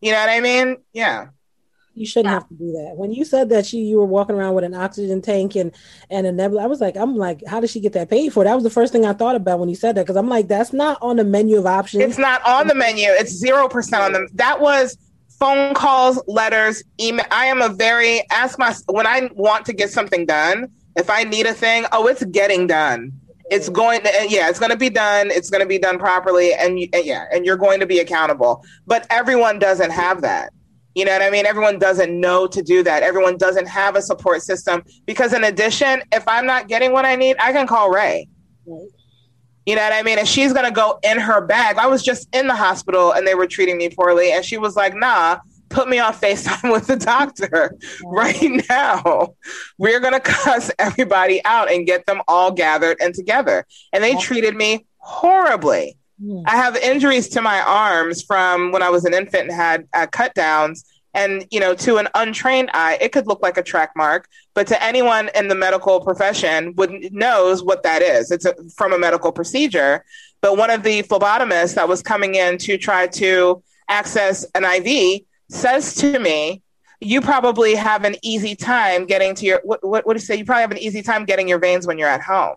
You know what I mean? Yeah. You shouldn't yeah. have to do that. When you said that you you were walking around with an oxygen tank and and a nebula, I was like, I'm like, how did she get that paid for? That was the first thing I thought about when you said that because I'm like, that's not on the menu of options. It's not on the menu. It's zero percent on them. That was phone calls, letters, email. I am a very ask my when I want to get something done. If I need a thing, oh, it's getting done it's going to yeah it's going to be done it's going to be done properly and, and eh, yeah and you're going to be accountable. But everyone doesn't have that. You know what i mean? Everyone doesn't know to do that. Everyone doesn't have a support system because in addition if i'm not getting what i need i can call ray. You know what i mean? And she's going to go in her bag. I was just in the hospital and they were treating me poorly and she was like nah put me on FaceTime with the doctor right now. We're going to cuss everybody out and get them all gathered and together. And they treated me horribly. I have injuries to my arms from when I was an infant and had uh, cut downs. And, you know, to an untrained eye, it could look like a track mark, but to anyone in the medical profession would knows what that is. It's a, from a medical procedure. But one of the phlebotomists that was coming in to try to access an IV says to me, you probably have an easy time getting to your what, what, what do you say? You probably have an easy time getting your veins when you're at home.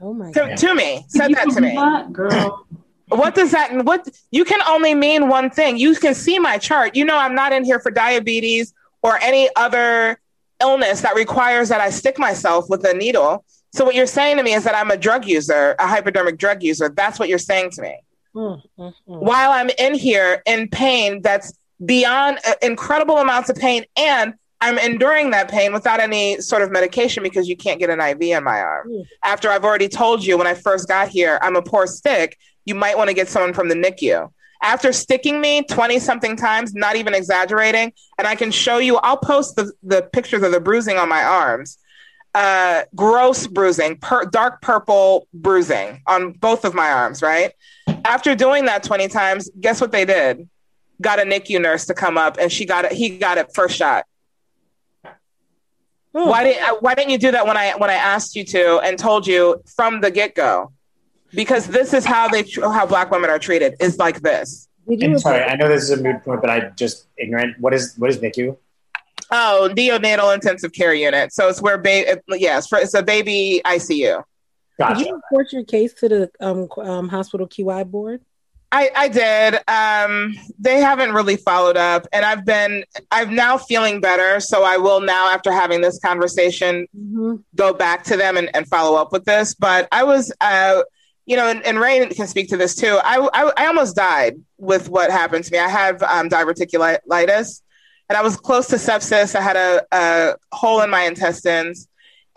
Oh my to, god. To me. Said that to me. That, girl. What does that what you can only mean one thing. You can see my chart. You know I'm not in here for diabetes or any other illness that requires that I stick myself with a needle. So what you're saying to me is that I'm a drug user, a hypodermic drug user. That's what you're saying to me. Mm, mm, mm. While I'm in here in pain that's beyond uh, incredible amounts of pain and I'm enduring that pain without any sort of medication because you can't get an IV in my arm. Mm. After I've already told you when I first got here, I'm a poor stick. You might want to get someone from the NICU. After sticking me 20 something times, not even exaggerating, and I can show you, I'll post the, the pictures of the bruising on my arms. Uh, gross bruising, per- dark purple bruising on both of my arms, right? After doing that 20 times, guess what they did? Got a NICU nurse to come up, and she got it. He got it first shot. Oh. Why didn't Why didn't you do that when I when I asked you to and told you from the get go? Because this is how they how Black women are treated. Is like this. I'm sorry, I know this is a moot point, but I just ignorant. What is what is NICU? Oh, neonatal intensive care unit. So it's where baby. Yes, for, it's a baby ICU. Gotcha. Did you report your case to the um, um, hospital QI board? I, I did. Um, they haven't really followed up, and I've been. I'm now feeling better, so I will now, after having this conversation, mm-hmm. go back to them and, and follow up with this. But I was, uh, you know, and, and Ray can speak to this too. I, I, I almost died with what happened to me. I have um, diverticulitis, and I was close to sepsis. I had a, a hole in my intestines,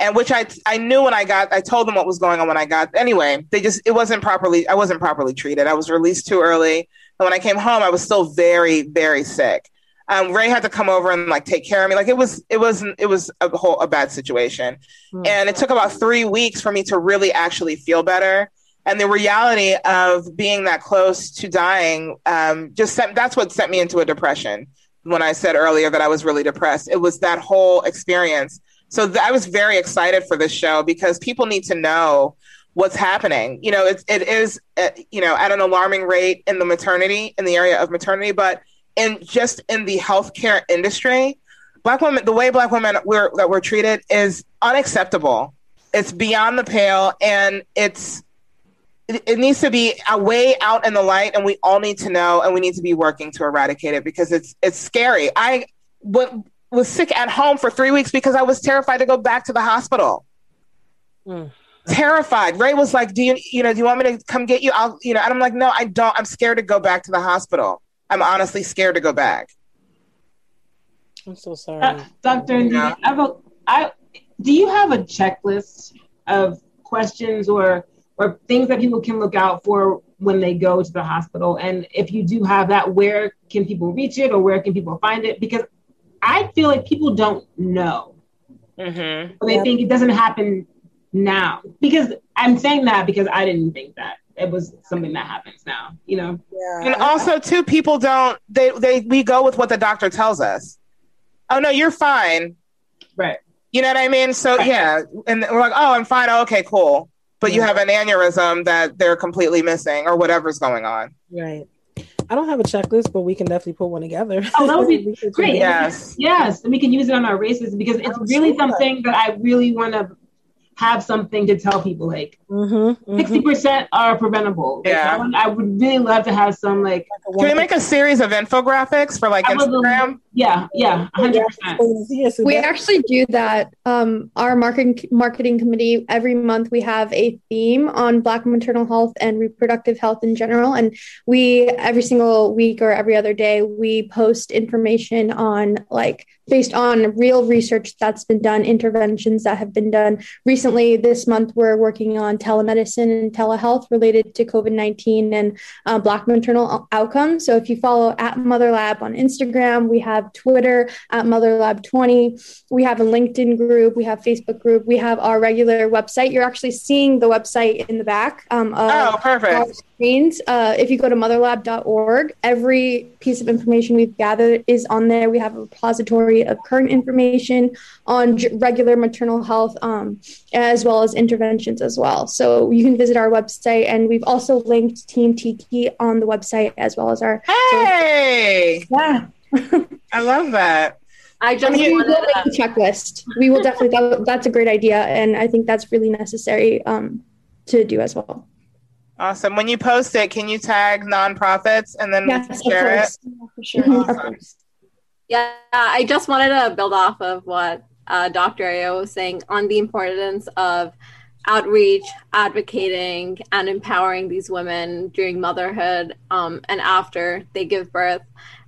and which I I knew when I got. I told them what was going on when I got. Anyway, they just it wasn't properly. I wasn't properly treated. I was released too early, and when I came home, I was still very very sick. Um, Ray had to come over and like take care of me. Like it was, it wasn't, it was a whole a bad situation, mm-hmm. and it took about three weeks for me to really actually feel better. And the reality of being that close to dying, um, just sent, that's what sent me into a depression. When I said earlier that I was really depressed, it was that whole experience. So th- I was very excited for this show because people need to know what's happening. You know, it, it is, uh, you know, at an alarming rate in the maternity, in the area of maternity, but in just in the healthcare industry, black women, the way black women were, that we're treated is unacceptable. It's beyond the pale and it's, it, it needs to be a way out in the light and we all need to know and we need to be working to eradicate it because it's, it's scary. I w- was sick at home for three weeks because I was terrified to go back to the hospital. Mm terrified. Ray was like, "Do you, you know, do you want me to come get you?" I'll, you know, and I'm like, "No, I don't. I'm scared to go back to the hospital." I'm honestly scared to go back. I'm so sorry, uh, Doctor. Yeah. I, a, I do you have a checklist of questions or or things that people can look out for when they go to the hospital? And if you do have that, where can people reach it or where can people find it? Because I feel like people don't know. Mm-hmm. They yep. think it doesn't happen now. Because I'm saying that because I didn't think that it was something that happens now, you know? Yeah. And also too, people don't they they we go with what the doctor tells us. Oh no, you're fine. Right. You know what I mean? So right. yeah. And we're like, oh, I'm fine. Oh, okay, cool. But yeah. you have an aneurysm that they're completely missing or whatever's going on. Right. I don't have a checklist, but we can definitely put one together. Oh, that would be great. Yes. Yes. And we can use it on our races because it's oh, really something that I really want to have something to tell people. Like mm-hmm, 60 mm-hmm. percent are preventable. Like, yeah, I would, I would, really love to have some like. Can we make a series of infographics for like Instagram? Yeah, yeah, hundred percent. We actually do that. Um, our marketing marketing committee every month we have a theme on Black maternal health and reproductive health in general, and we every single week or every other day we post information on like based on real research that's been done, interventions that have been done recently. This month we're working on telemedicine and telehealth related to COVID nineteen and uh, Black maternal outcomes. So if you follow at Mother Lab on Instagram, we have Twitter at MotherLab20. We have a LinkedIn group. We have Facebook group. We have our regular website. You're actually seeing the website in the back. Um, oh, perfect. Screens. Uh, if you go to motherlab.org, every piece of information we've gathered is on there. We have a repository of current information on j- regular maternal health, um, as well as interventions as well. So you can visit our website, and we've also linked Team Tiki on the website as well as our. Hey! So, yeah. I love that. I just we will make a checklist. We will definitely. That, that's a great idea, and I think that's really necessary um, to do as well. Awesome. When you post it, can you tag nonprofits and then yes, share it? Yeah, for sure. Awesome. Yeah, I just wanted to build off of what uh, Dr. Ayo was saying on the importance of outreach, advocating, and empowering these women during motherhood um, and after they give birth.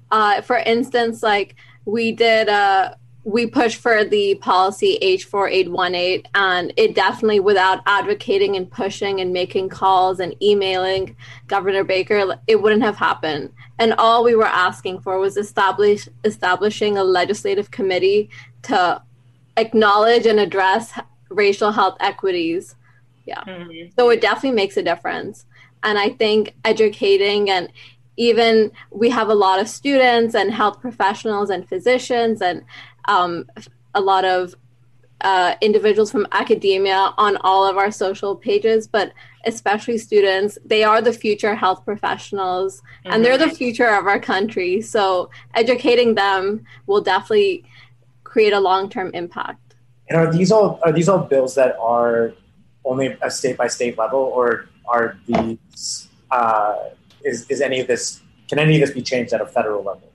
Uh, for instance, like we did, uh, we pushed for the policy H4818, and it definitely, without advocating and pushing and making calls and emailing Governor Baker, it wouldn't have happened. And all we were asking for was establish establishing a legislative committee to acknowledge and address racial health equities. Yeah. Mm-hmm. So it definitely makes a difference. And I think educating and even we have a lot of students and health professionals and physicians and um, a lot of uh, individuals from academia on all of our social pages, but especially students. They are the future health professionals mm-hmm. and they're the mm-hmm. future of our country. So educating them will definitely create a long term impact. And are these all are these all bills that are only a state by state level, or are these uh, is, is any of this can any of this be changed at a federal level?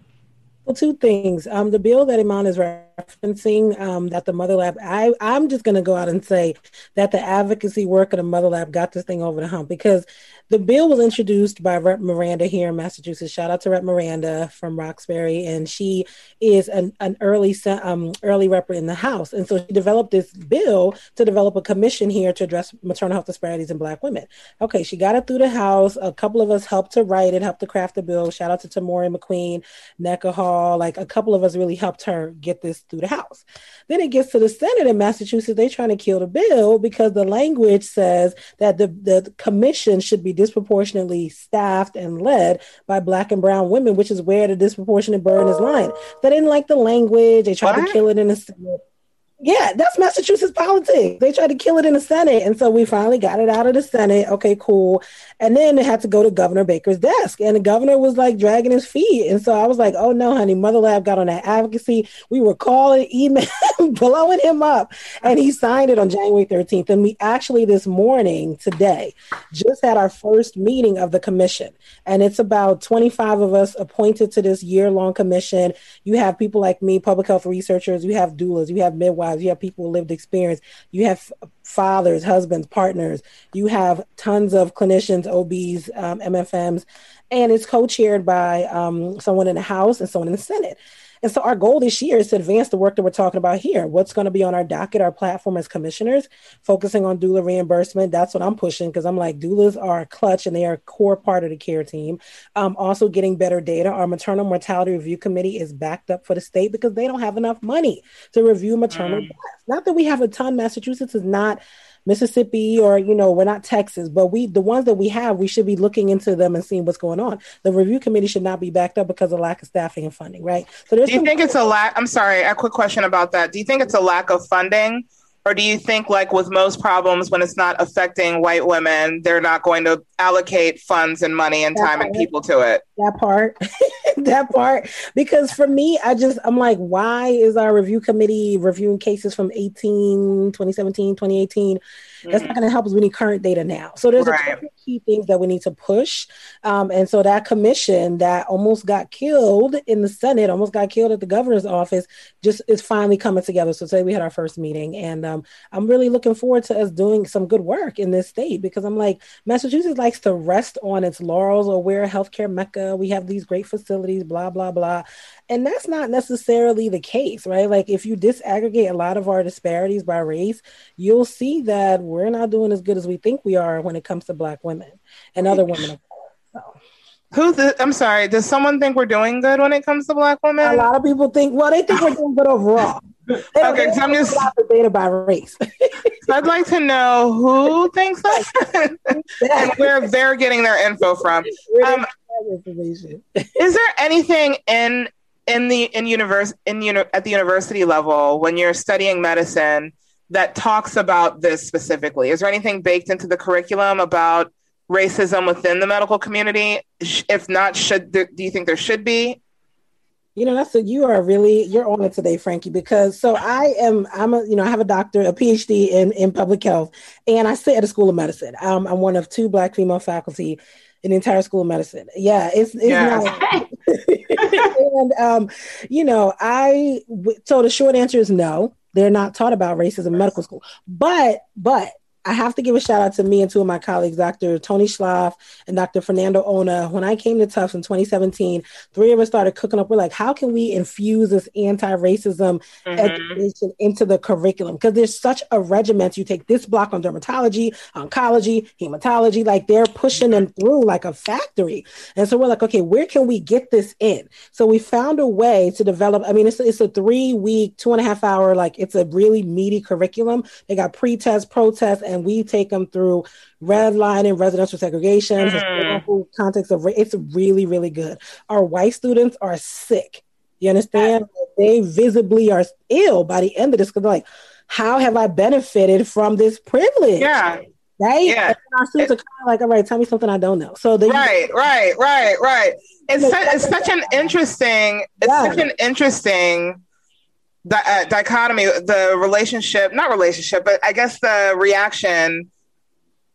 Well, two things. Um, the bill that Iman is referencing um, that the Mother Lab, I, I'm just going to go out and say that the advocacy work of the Mother Lab got this thing over the hump because the bill was introduced by Rep Miranda here in Massachusetts. Shout out to Rep Miranda from Roxbury, and she is an, an early um, early rep in the House, and so she developed this bill to develop a commission here to address maternal health disparities in Black women. Okay, she got it through the House. A couple of us helped to write it, helped to craft the bill. Shout out to Tamori McQueen, Nneka Hall. Like a couple of us really helped her get this through the House. Then it gets to the Senate in Massachusetts. They're trying to kill the bill because the language says that the, the commission should be disproportionately staffed and led by black and brown women, which is where the disproportionate burden is lying. They didn't like the language. They tried what? to kill it in the Senate. Yeah, that's Massachusetts politics. They tried to kill it in the Senate. And so we finally got it out of the Senate. Okay, cool. And then it had to go to Governor Baker's desk. And the governor was like dragging his feet. And so I was like, oh no, honey, Mother Lab got on that advocacy. We were calling, email, blowing him up. And he signed it on January 13th. And we actually this morning, today, just had our first meeting of the commission. And it's about 25 of us appointed to this year long commission. You have people like me, public health researchers, you have doulas, you have midwives wives, you have people lived experience, you have fathers, husbands, partners, you have tons of clinicians, OBs, um, MFMs, and it's co-chaired by um, someone in the House and someone in the Senate. And so our goal this year is to advance the work that we're talking about here. What's going to be on our docket, our platform as commissioners, focusing on doula reimbursement. That's what I'm pushing because I'm like, doulas are clutch and they are a core part of the care team. Um, also, getting better data. Our maternal mortality review committee is backed up for the state because they don't have enough money to review maternal mm. deaths. Not that we have a ton. Massachusetts is not Mississippi or you know we're not Texas, but we the ones that we have we should be looking into them and seeing what's going on. The review committee should not be backed up because of lack of staffing and funding, right? So do you think it's a lack? I'm sorry, a quick question about that. Do you think it's a lack of funding? Or do you think, like with most problems, when it's not affecting white women, they're not going to allocate funds and money and time and people to it? That part, that part. Because for me, I just, I'm like, why is our review committee reviewing cases from 18, 2017, 2018? Mm-hmm. That's not going to help us. We need current data now. So there's right. a couple key things that we need to push. Um, and so that commission that almost got killed in the Senate, almost got killed at the governor's office, just is finally coming together. So today we had our first meeting, and um, I'm really looking forward to us doing some good work in this state because I'm like Massachusetts likes to rest on its laurels or we're a healthcare mecca. We have these great facilities, blah blah blah. And that's not necessarily the case, right? Like if you disaggregate a lot of our disparities by race, you'll see that we're not doing as good as we think we are when it comes to Black women and other women. So. Who? The, I'm sorry. Does someone think we're doing good when it comes to Black women? A lot of people think. Well, they think we're doing good overall. okay, so I'm just the data by race. I'd like to know who thinks that and where they're getting their info from. Um, is there anything in in the in universe in uni- at the university level when you're studying medicine that talks about this specifically? Is there anything baked into the curriculum about racism within the medical community? If not, should there, do you think there should be? You know, that's a, you are really you're on it today, Frankie. Because so I am I'm a you know I have a doctor, a PhD in in public health, and I sit at a school of medicine. Um, I'm one of two Black female faculty in the entire school of medicine. Yeah, it's, it's yeah. not. and um, you know, I so the short answer is no. They're not taught about racism in medical school. But but I have to give a shout out to me and two of my colleagues, Dr. Tony Schlaff and Dr. Fernando Ona. When I came to Tufts in 2017, three of us started cooking up. We're like, how can we infuse this anti-racism mm-hmm. education into the curriculum? Because there's such a regiment. You take this block on dermatology, oncology, hematology, like they're pushing them through like a factory. And so we're like, okay, where can we get this in? So we found a way to develop. I mean, it's, it's a three week, two and a half hour, like it's a really meaty curriculum. They got pre-test, pro-test, and we take them through red line and residential segregation, mm. context of it's really, really good. Our white students are sick. You understand? They visibly are ill by the end of this because they're like, how have I benefited from this privilege? Yeah. Right? Yeah. And our students are kind of like, all right, tell me something I don't know. So they Right, right, right, right. It's, su- it's such an interesting, it's yeah. such an interesting the uh, dichotomy, the relationship, not relationship, but I guess the reaction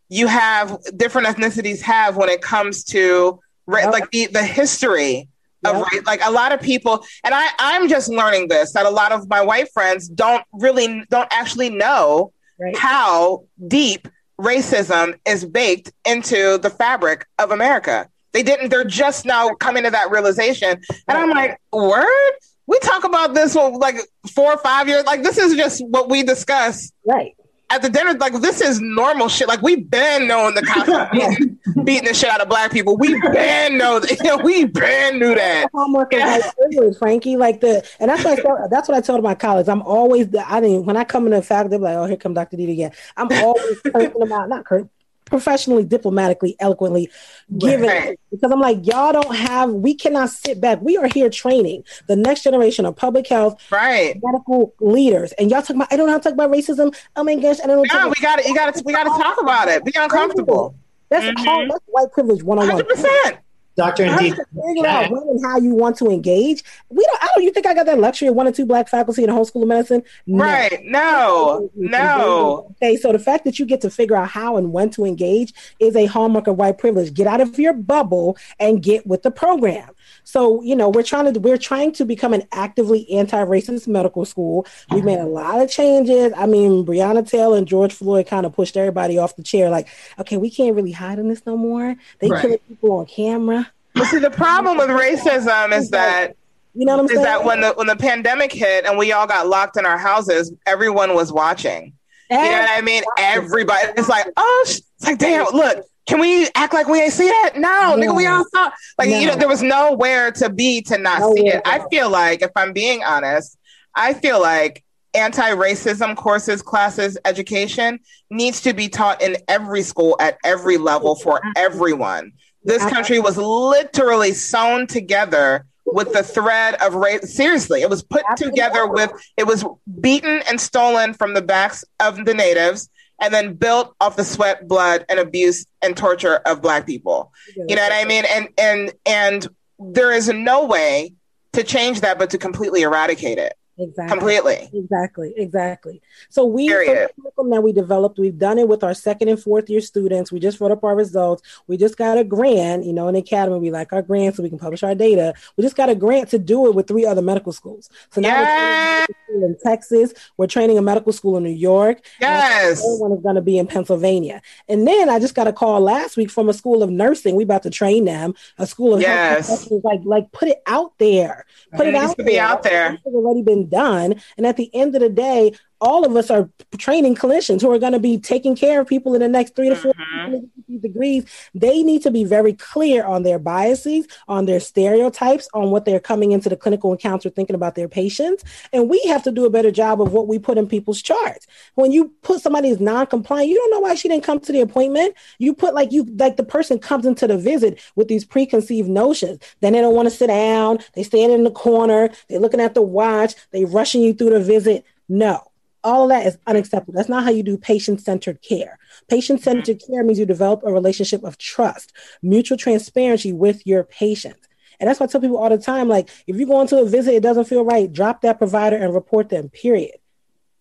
you have different ethnicities have when it comes to like the, the history of. Like a lot of people, and I, I'm just learning this that a lot of my white friends don't really don't actually know Right. how deep racism is baked into the fabric of America. They didn't. They're just now coming to that realization, and I'm like, word. We talk about this for like four or five years. Like this is just what we discuss Right. at the dinner, like this is normal shit. Like we've been knowing the cops beating, beating the shit out of black people. We been know that. You know, we been knew that. Hallmark of white privilege, Frankie. Like the, and that's what I told, that's what I told my colleagues. I'm always the. I didn't when I come into the faculty, they're like, oh, here come Dr. D again. I'm always cursing them out, not cur- professionally, diplomatically, eloquently, giving Right. because I'm like, y'all don't have. We cannot sit back. We are here training the next generation of public health Right. medical leaders, and y'all talking about. I don't know how to talk about racism. Oh my gosh, I don't know. No, we got to You got to. We got to talk about it. Be uncomfortable. That's Mhm. all. That's white privilege one on one. Hundred percent. Dr. How Indeed. figure out when and how you want to engage. We don't. I don't. You think I got that luxury of one or two black faculty in the whole school of medicine? No. Right. No. No. Okay, so the fact that you get to figure out how and when to engage is a hallmark of white privilege. Get out of your bubble and get with the program. So you know we're trying to we're trying to become an actively anti-racist medical school. We've mm-hmm. made a lot of changes. I mean, Breonna Taylor and George Floyd kind of pushed everybody off the chair. Like, okay, we can't really hide in this no more. They Right. killing people on camera. But see, the problem with racism is that You know what I'm saying? is that when the when the pandemic hit and we all got locked in our houses, everyone was watching. You know what I mean? Everybody. It's like, oh, it's like, damn, look, can we act like we ain't see that? No, nigga, we all saw. Like, you know, there was nowhere to be to not see Nowhere. it. I feel like, if I'm being honest, I feel like anti-racism courses, classes, education needs to be taught in every school at every level for everyone. This country was literally sewn together with the thread of race. Seriously, it was put together with, it was beaten and stolen from the backs of the natives and then built off the sweat, blood, and abuse and torture of black people. You know what I mean? And and and there is no way to change that but to completely eradicate it. Exactly. Completely. Exactly, exactly. So we Period. curriculum that we developed, we've done it with our second and fourth year students. We just wrote up our results. We just got a grant, you know, in the academy, we like our grant so we can publish our data. We just got a grant to do it with three other medical schools. So now we're training a medical school in Texas, we're training a medical school in New York. Yes. One is going to be in Pennsylvania. And then I just got a call last week from a school of nursing. We about to train them, a school of Yes. Like, like put it out there. Put It it out there. out there. Has already been done. And at the end of the day, all of us are training clinicians who are going to be taking care of people in the next three to 4 Mhm. degrees. They need to be very clear on their biases, on their stereotypes, on what they're coming into the clinical encounter thinking about their patients. And we have to do a better job of what we put in people's charts. When you put somebody as non-compliant, you don't know why she didn't come to the appointment. You put like you like the person comes into the visit with these preconceived notions. Then they don't want to sit down. They stand in the corner. They're looking at the watch. They rushing you through the visit. No. All of that is unacceptable. That's not how you do patient centered care. Patient centered care means you develop a relationship of trust, mutual transparency with your patient. And that's why I tell people all the time like, if you go into a visit, it doesn't feel right, drop that provider and report them, period.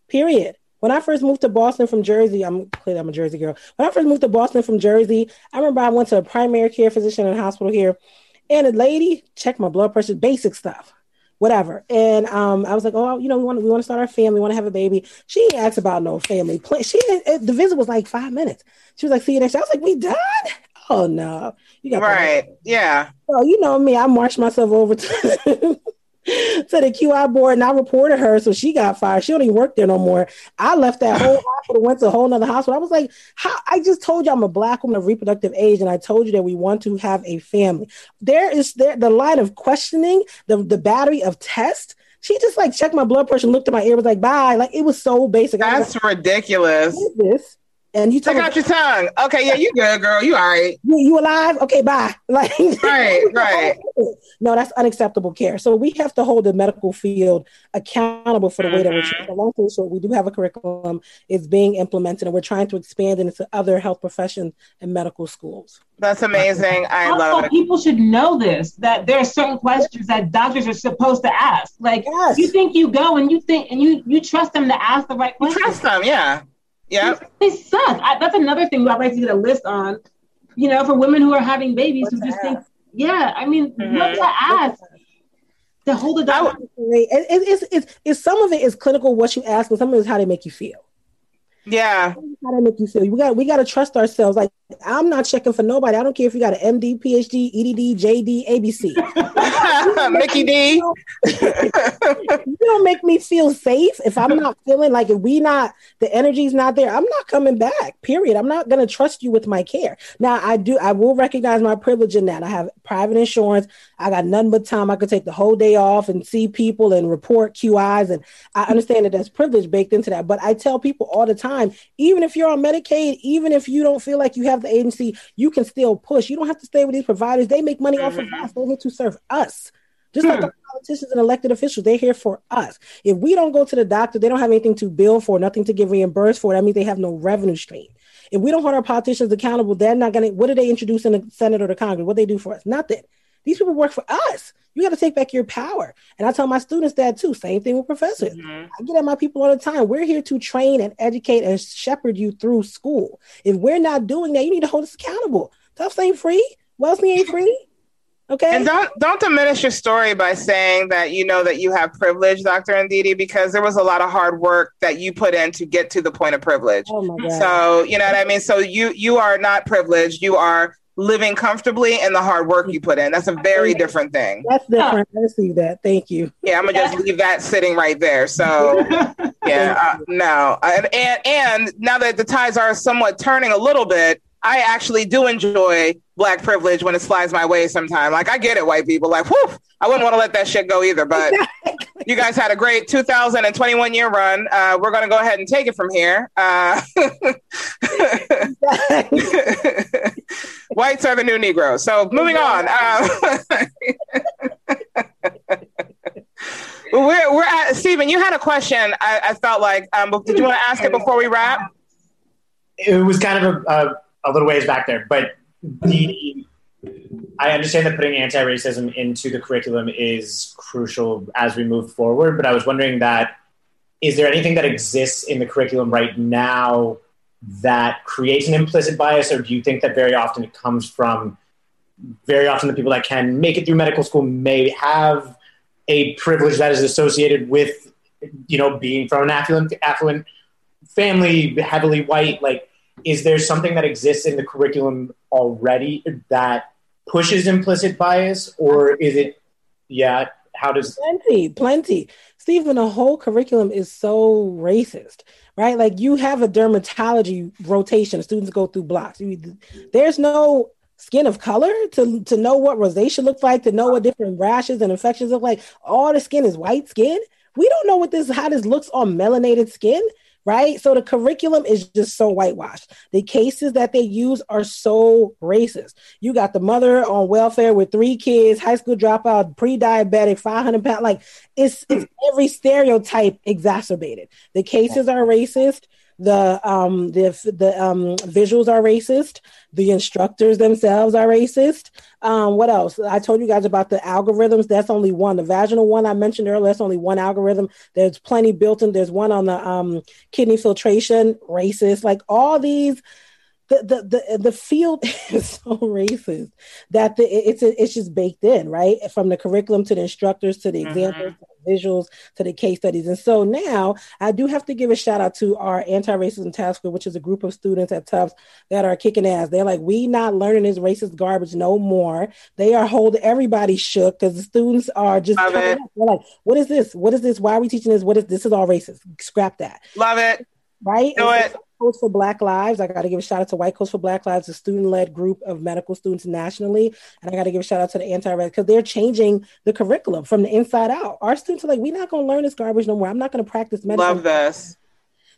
Period. When I first moved to Boston from Jersey, I'm clearly I'm a Jersey girl. When I first moved to Boston from Jersey, I remember I went to a primary care physician in a hospital here, and a lady checked my blood pressure, basic stuff whatever. And um, I was like, oh, you know, we want to we want to start our family, we want to have a baby. She didn't about no family plan. She the visit was like five minutes. She was like, see you next. I was like, we done? Oh no, you got Right. Yeah. So you know me, I marched myself over to. to the QI board and I reported her, so she got fired. She don't even work there no more. I left that whole hospital, went to a whole nother hospital. I was like, how I just told you I'm a black woman of reproductive age, and I told you that we want to have a family. There is there the line of questioning, the the battery of tests. She just like checked my blood pressure, looked at my ear, was like, bye. Like it was so basic. That's ridiculous. like, is this? And you Check told me, out your tongue. Okay, yeah, you good, girl. You all right. you, you alive? Okay, bye. Like Right, right. No, that's unacceptable care. So we have to hold the medical field accountable for the way that we're Mhm. treating. So long story short, we do have a curriculum. It's being implemented, and we're trying to expand it into other health professions and medical schools. That's amazing. I Also, love it. people should know this that there are certain questions that doctors are supposed to ask. Like Yes. you think you go and you think and you you trust them to ask the right You questions. trust them, yeah. Yeah. They suck. I, that's another thing I'd like to get a list on. You know, for women who are having babies who What to just think Yeah, I mean, mm-hmm. what to ask? To hold it down. It, it, it's, it's, it's, some of it is clinical, what you ask, but some of it is how they make you feel. Yeah. How they make you feel. We got we got to trust ourselves. Like I'm not checking for nobody. I don't care if you got an MD, PhD, EDD, JD, ABC. Mickey D. you don't make me feel safe if I'm not feeling like if we not the energy's not there. I'm not coming back. Period. I'm not gonna trust you with my care. Now I do. I will recognize my privilege in that. I have private insurance. I got none but time. I could take the whole day off and see people and report QIs, and I understand that there's privilege baked into that. But I tell people all the time, even if you're on Medicaid, even if you don't feel like you have the agency, you can still push. You don't have to stay with these providers. They make money off of mm-hmm. us. They're here to serve us. Just like the hmm. politicians and elected officials, they're here for us. If we don't go to the doctor, they don't have anything to bill for, nothing to get reimbursed for. That means they have no revenue stream. If we don't hold our politicians accountable, they're not going to. What do they introduce in the Senate or the Congress? What they do for us? Nothing. These people work for us. You got to take back your power. And I tell my students that too. Same thing with professors. Mm-hmm. I get at my people all the time. We're here to train and educate and shepherd you through school. If we're not doing that, you need to hold us accountable. Tufts ain't free. Wellesley ain't free. Okay. And don't don't diminish your story by saying that you know that you have privilege, Dr. Ndidi, because there was a lot of hard work that you put in to get to the point of privilege. Oh my God. So you know what I mean. So you you are not privileged. You are living comfortably and the hard work you put in. That's a very different thing. That's different. I see that. Thank you. Yeah, I'm gonna just leave that sitting right there. So, yeah, uh, no, and, and and now that the tides are somewhat turning a little bit, I actually do enjoy black privilege when it slides my way sometime. Like I get it, white people. Like, whew, I wouldn't want to let that shit go either. But you guys had a great 2021 year run. Uh, we're going to go ahead and take it from here. Uh, whites are the new Negroes. So moving on. Uh, we're, we're at Stephen. You had a question. I, I felt like. Um, did you want to ask it before we wrap? It was kind of a, a a little ways back there, but the I understand that putting anti-racism into the curriculum is crucial as we move forward. But I was wondering that is there anything that exists in the curriculum right now that creates an implicit bias, or do you think that very often it comes from very often the people that can make it through medical school may have a privilege that is associated with you know being from an affluent affluent family, heavily white, like is there something that exists in the curriculum already that pushes implicit bias or is it yeah how does plenty plenty. Stephen the whole curriculum is so racist right? Like you have a dermatology rotation. Students go through blocks. There's no skin of color to, to know what rosacea looks like to know what different rashes and infections look like. All the skin is white skin. We don't know what this how this looks on melanated skin right? So the curriculum is just so whitewashed. The cases that they use are so racist. You got the mother on welfare with three kids, high school dropout, pre-diabetic, 500 pound. Like it's, it's hmm. every stereotype exacerbated. The cases are racist the um the the um visuals are racist. The instructors themselves are racist. Um what else? I told you guys about the algorithms. That's only one. The vaginal one i mentioned earlier that's only one algorithm. There's plenty built in. There's one on the um kidney filtration. Racist. Like all these the the the, the field is so racist that the, it's it's just baked in, right? From the curriculum to the instructors to the mm-hmm. examples, the visuals to the case studies. And so now I do have to give a shout out to our anti-racism task force, which is a group of students at Tufts that are kicking ass. They're like, we not learning this racist garbage no more. They are holding everybody shook because the students are just They're like, what is this? What is this? Why are we teaching this? What is this? Is all racist? Scrap that. Love it. Right? Do it. Coats for Black Lives. I got to give a shout out to White Coats for Black Lives, a student led group of medical students nationally. And I got to give a shout out to the anti red because they're changing the curriculum from the inside out. Our students are like, we're not going to learn this garbage no more. I'm not going to practice medicine. Love this.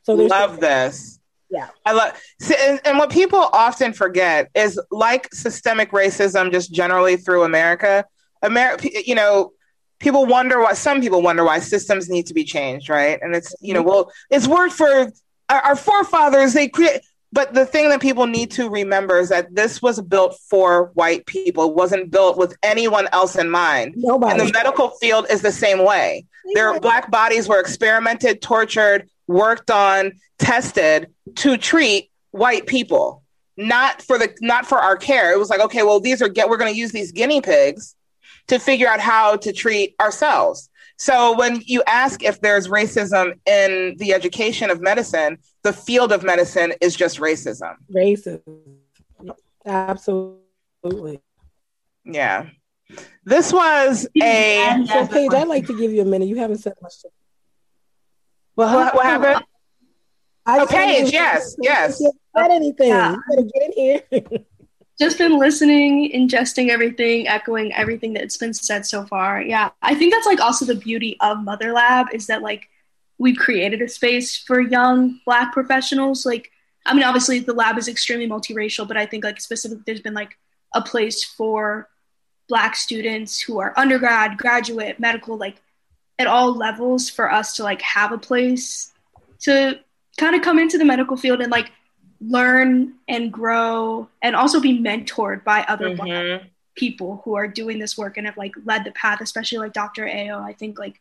So love this. Yeah. I love and, and what people often forget is like systemic racism just generally through America, America, you know, people wonder why some people wonder why systems need to be changed, right? And it's, you know, mm-hmm. well, it's worked for our, our forefathers, they create. But the thing that people need to remember is that this was built for white people. It wasn't built with anyone else in mind. Nobody. And the medical field is the same way. Their black bodies were experimented, tortured, worked on, tested to treat white people. not for the not for our care. It was like, okay, well, these are get we're going to use these guinea pigs to figure out how to treat ourselves. So when you ask if there's racism in the education of medicine, the field of medicine is just racism. Racism. Absolutely. Yeah. This was a so Paige, I'd like to give you a minute. You haven't said much. To- well, what, what happened? I oh, Paige, yes, yes. Said anything? Yeah. You better get in here. Just been listening, ingesting everything, echoing everything that's been said so far. Yeah, I think that's like also the beauty of Mother Lab is that like we've created a space for young Black professionals. Like, I mean, obviously the lab is extremely multiracial, but I think like specifically there's been like a place for Black students who are undergrad, graduate, medical, like at all levels for us to like have a place to kind of come into the medical field and like learn and grow and also be mentored by other mm-hmm. people who are doing this work and have like led the path especially like dr ao i think like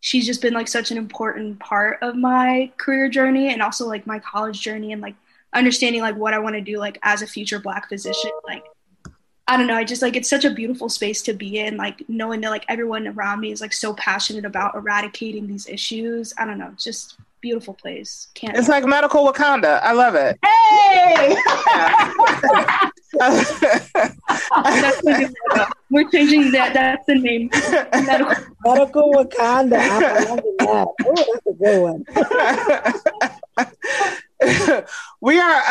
she's just been like such an important part of my career journey and also like my college journey and like understanding like what i want to do like as a future black physician like i don't know i just like it's such a beautiful space to be in like knowing that like everyone around me is like so passionate about eradicating these issues i don't know just beautiful place. Can't it's like medical Wakanda. I love it. Hey! We're changing that. That's the name. Medical, medical Wakanda. I'm that. Oh, that's a good one. we are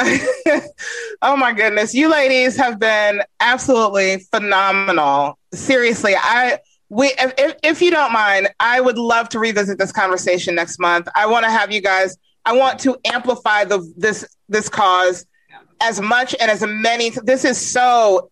oh my goodness you ladies have been absolutely phenomenal seriously i we if, if you don't mind i would love to revisit this conversation next month i want to have you guys i want to amplify the this this cause as much and as many this is so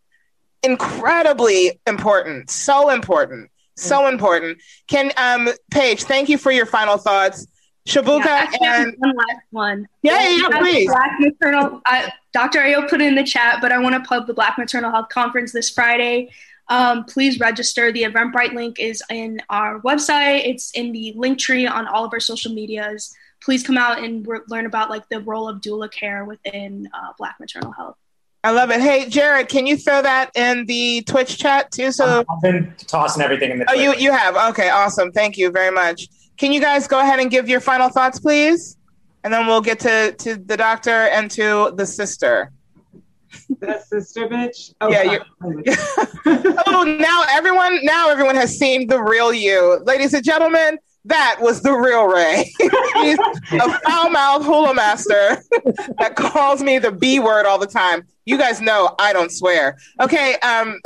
incredibly important so important so mm. important can um paige thank you for your final thoughts Shabuka yeah, and one last one. Yeah, yeah, yeah please. Black maternal. I, Dr. Ayo put it in the chat, but I want to plug the Black Maternal Health Conference this Friday um, please register. The Eventbrite link is in our website. It's in the link tree on all of our social medias. Please come out and re- learn about like the role of doula care within uh, Black maternal health. I love it. Hey, Jared, can you throw that in the Twitch chat too? So I've been tossing everything in the. Oh, you you have. Okay, awesome. Thank you very much. Can you guys go ahead and give your final thoughts, please? And then we'll get to to the doctor and to the sister. That sister bitch. Oh, yeah. oh, now everyone, now everyone has seen the real you, ladies and gentlemen. That was the real Ray. He's a foul mouthed hula master that calls me the B word all the time. You guys know I don't swear. Okay, um,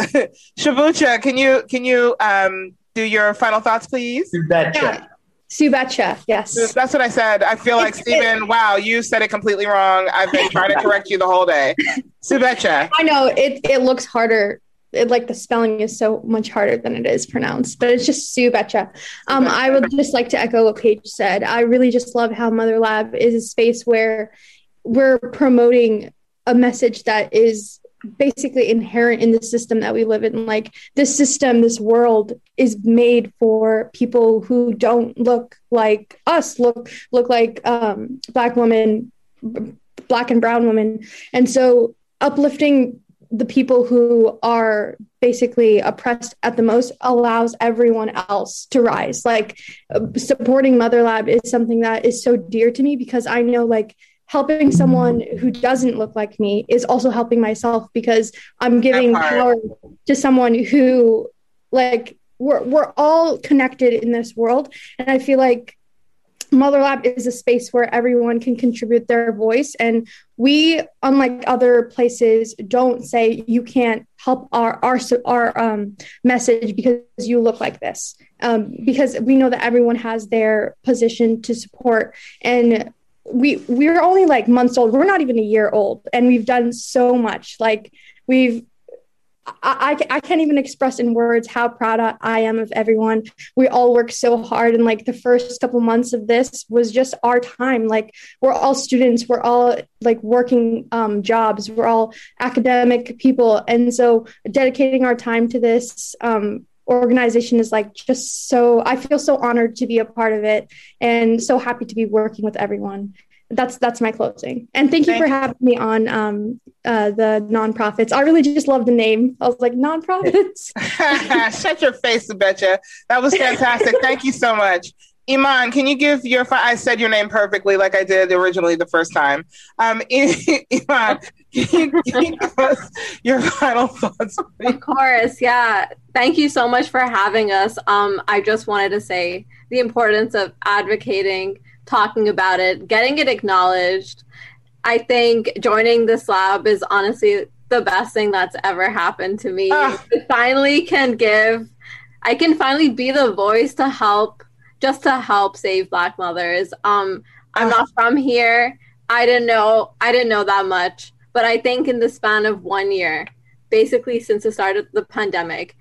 Shabucha, can you can you um, do your final thoughts, please? You betcha. Subecha, yes. That's what I said. I feel like Stephen, wow, you said it completely wrong. I've been trying to correct you the whole day. Subecha. I know it it looks harder. It, like the spelling is so much harder than it is pronounced, but it's just Subecha. Um, I would just like to echo what Paige said. I really just love how Mother Lab is a space where we're promoting a message that is basically inherent in the system that we live in. Like this system this world is made for people who don't look like us look look like um, black women black and brown women and so uplifting the people who are basically oppressed at the most allows everyone else to rise. Like uh, supporting mother lab is something that is so dear to me because i know like helping someone who doesn't look like me is also helping myself because I'm giving power to someone who like we're we're all connected in this world. And I feel like Mother Lab is a space where everyone can contribute their voice. And we unlike other places don't say you can't help our our our um, message because you look like this. Um, because we know that everyone has their position to support. And we we're only like months old. We're not even a year old and we've done so much. Like we've I, I, can't even express in words how proud I am of everyone. We all work so hard, and like the first couple months of this was just our time. Like we're all students, we're all like working um, jobs, we're all academic people, and so dedicating our time to this um, organization is like just so I feel so honored to be a part of it and so happy to be working with everyone. that's that's my closing. And thank you Thank for having me on um, uh, the nonprofits. I really just love the name. I was like nonprofits. Shut your face, betcha. That was fantastic. Thank you so much. Iman, can you give your? I said your name perfectly, like I did originally the first time. Um, Iman, can you us your final thoughts? please? Of course, yeah. Thank you so much for having us. Um, I just wanted to say the importance of advocating, talking about it, getting it acknowledged. I think joining this lab is honestly the best thing that's ever happened to me. Ah. I finally can give, I can finally be the voice to help, just to help save Black mothers. Um, I'm Ah. not from here. I didn't know, I didn't know that much, but I think in the span of one year, basically since the start of the pandemic,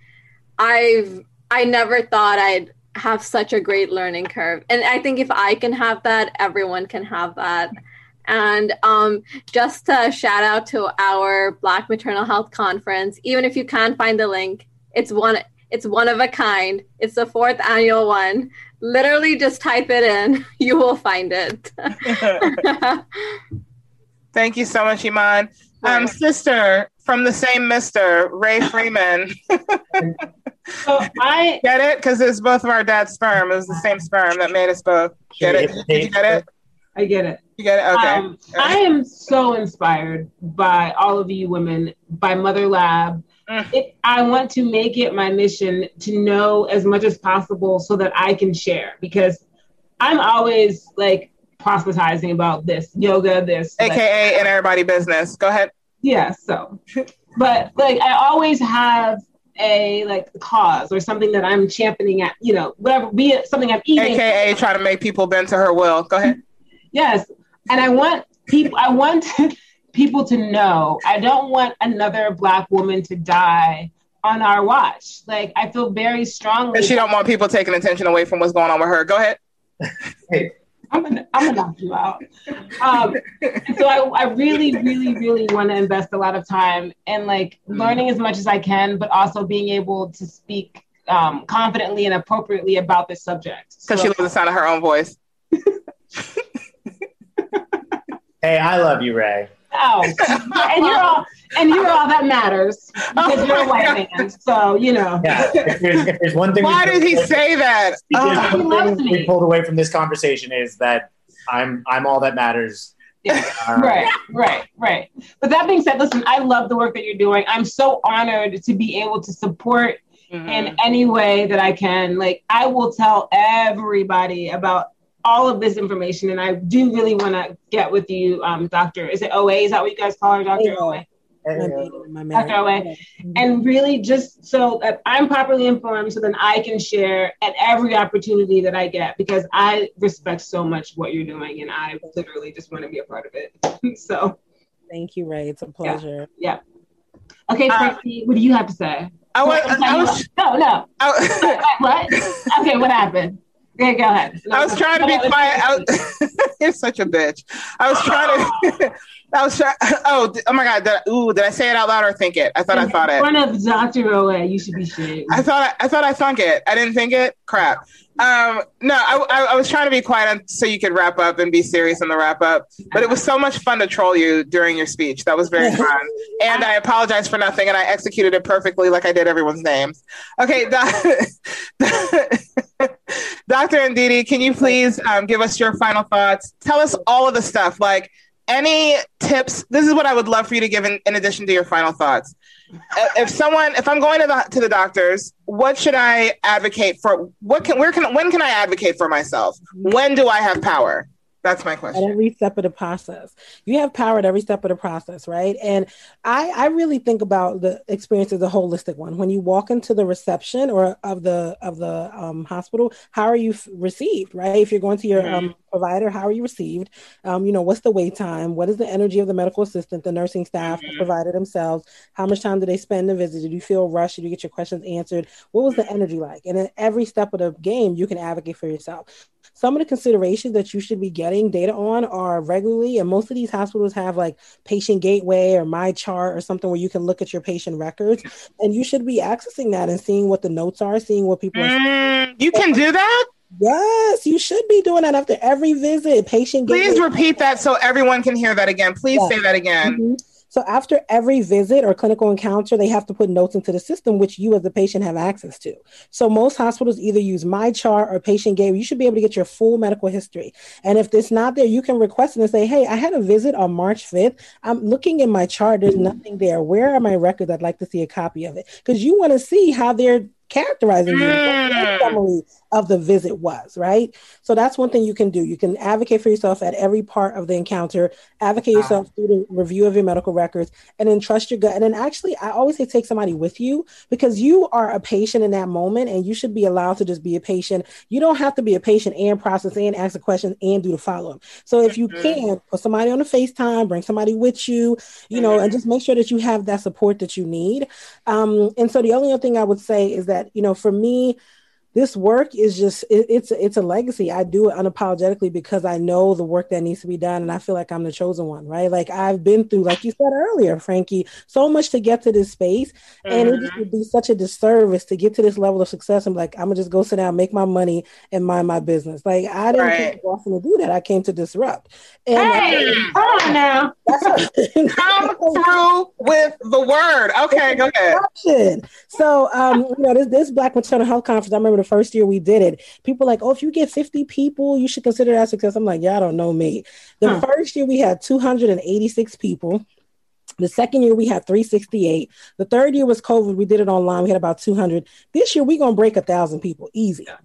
I've I never thought I'd have such a great learning curve. And I think if I can have that, everyone can have that. And um, just a shout out to our Black Maternal Health Conference, even if you can't find the link, it's one it's one of a kind. It's the fourth annual one. Literally just type it in, you will find it. Thank you so much, Iman. Um, sister from the same Mister Ray Freeman. So I Get it? Because it's both of our dad's sperm. It was the same sperm that made us both. Get it? Did you get it? I get it. You get it? Okay. Um, I am so inspired by all of you women, by Mother Lab. Mm. It, I want to make it my mission to know as much as possible so that I can share because I'm always like proselytizing about this yoga, this like- AKA in everybody business. Go ahead. yeah. So, but like I always have a like cause or something that I'm championing at, you know, whatever, be it something I'm eating. AKA trying to make people bend to her will. Go ahead. Yes, and I want people. I want people to know. I don't want another Black woman to die on our watch. Like I feel very strongly. And she don't want people taking attention away from what's going on with her. Go ahead. I'm gonna, I'm gonna knock you out. Um, and so I, I really, really, really want to invest a lot of time in like learning as much as I can, but also being able to speak um, confidently and appropriately about this subject. Because So- she loves the sound of her own voice. Hey, I love you, Ray. Oh, and you're all and you're all that matters because you're a white man. So you know. Yeah. If there's, if there's one thing, Why did he away- say that? if there's Oh, He one thing we pulled away from this conversation is that I'm I'm all that matters. Yeah. Uh, Right, right, right. But that being said, listen, I love the work that you're doing. I'm so honored to be able to support mhm. in any way that I can. Like, I will tell everybody about all of this information, and I do really want to get with you, um, Doctor. Is it OA? Is that what you guys call her, Doctor Yeah. OA? My hey, maiden, my Dr. Owe. married. and really just so that I'm properly informed so then I can share at every opportunity that I get because I respect so much what you're doing and I literally just want to be a part of it. so, Thank you, Ray. It's a pleasure. Yeah. Okay, Uh, Francie, what do you have to say? I was, I was, no, no. I, what? Okay, what happened? Okay, go ahead. I was trying to be quiet. Was, you're such a bitch. I was trying to. I was trying. Oh, oh my god! Did I, ooh, did I say it out loud or think it? I thought I thought it. In front of Dr. Owe, you should be shaved. I thought I, I thought I thunk it. I didn't think it. Crap. Um, no, I, I, I was trying to be quiet so you could wrap up and be serious in the wrap up. But it was so much fun to troll you during your speech. That was very fun. And I apologize for nothing, and I executed it perfectly, like I did everyone's names. Okay, doc- Dr. Ndidi, can you please um, give us your final thoughts? Tell us all of the stuff, like any tips. This is what I would love for you to give in, in addition to your final thoughts. Uh, If someone, if I'm going to the to the doctors, what should I advocate for? What can where can when can I advocate for myself? When do I have power? That's my at question. every step of the process. You have power at every step of the process, right? And I, I really think about the experience as a holistic one. When you walk into the reception or of the of the um, hospital, how are you f- received, right? If you're going to your um, provider, how are you received? Um, you know, what's the wait time? What is the energy of the medical assistant, the nursing staff, the provider themselves? How much time do they spend in the visit? Did you feel rushed? Did you get your questions answered? What was the energy like? And at every step of the game, you can advocate for yourself some of the considerations that you should be getting data on are regularly and most of these hospitals have like patient gateway or MyChart or something where you can look at your patient records and you should be accessing that and seeing what the notes are seeing what people are Mm, you can do that. Yes, you should be doing that after every visit. Patient. Please repeat that so everyone can hear that again. Please yes. say that again. Mm-hmm. So after every visit or clinical encounter, they have to put notes into the system, which you as the patient have access to. So most hospitals either use MyChart or Patient Gateway. You should be able to get your full medical history. And if it's not there, you can request it and say, hey, I had a visit on March 5th. I'm looking in my chart. There's nothing there. Where are my records? I'd like to see a copy of it. Because you want to see how they're characterizing mm. you, summary of the visit was, right? So that's one thing you can do. You can advocate for yourself at every part of the encounter, advocate wow. yourself through the review of your medical records, and then trust your gut. And then actually, I always say take somebody with you because you are a patient in that moment and you should be allowed to just be a patient. You don't have to be a patient and process and ask a question and do the follow up. So if you mm-hmm. can, put somebody on a FaceTime, bring somebody with you, you know, and just make sure that you have that support that you need. Um, and so the only other thing I would say is that, you know, for me, this work is just it, it's it's a legacy. I do it unapologetically because i know the work that needs to be done and i feel like i'm the chosen one right? Like i've been through like you said earlier frankie so much to get to this space mm-hmm. and it just mm-hmm. would be such a disservice to get to this level of success and like i'm gonna just go sit down make my money and mind my business. Like i didn't right. come to boston to do that. I came to disrupt. And hey, come on now. come through with the word. Okay go ahead. So um you know this, this black maternal health conference i remember the first year we did it, people like, oh, if you get 50 people, you should consider that success. I'm like, y'all don't know me. The huh. first year we had 286 people. The second year we had 368. The third year was COVID. We did it online. We had about 200. This year we're gonna break a thousand people easy. Yeah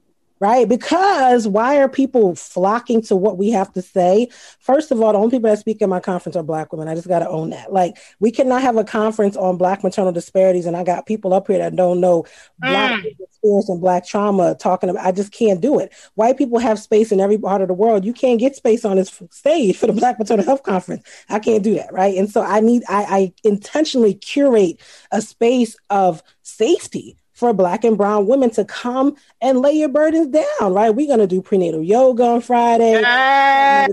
right? Because why are people flocking to what we have to say? First of all, the only people that speak in my conference are Black women. I just got to own that. Like, we cannot have a conference on Black maternal disparities, and I got people up here that don't know Black mm. experience and Black trauma talking about. I just can't do it. White people have space in every part of the world. You can't get space on this stage for the Black maternal health conference. I can't do that, right? And so I need, I, I intentionally curate a space of safety for black and brown women to come and lay your burdens down, right? We're gonna do prenatal yoga on Friday. Yes.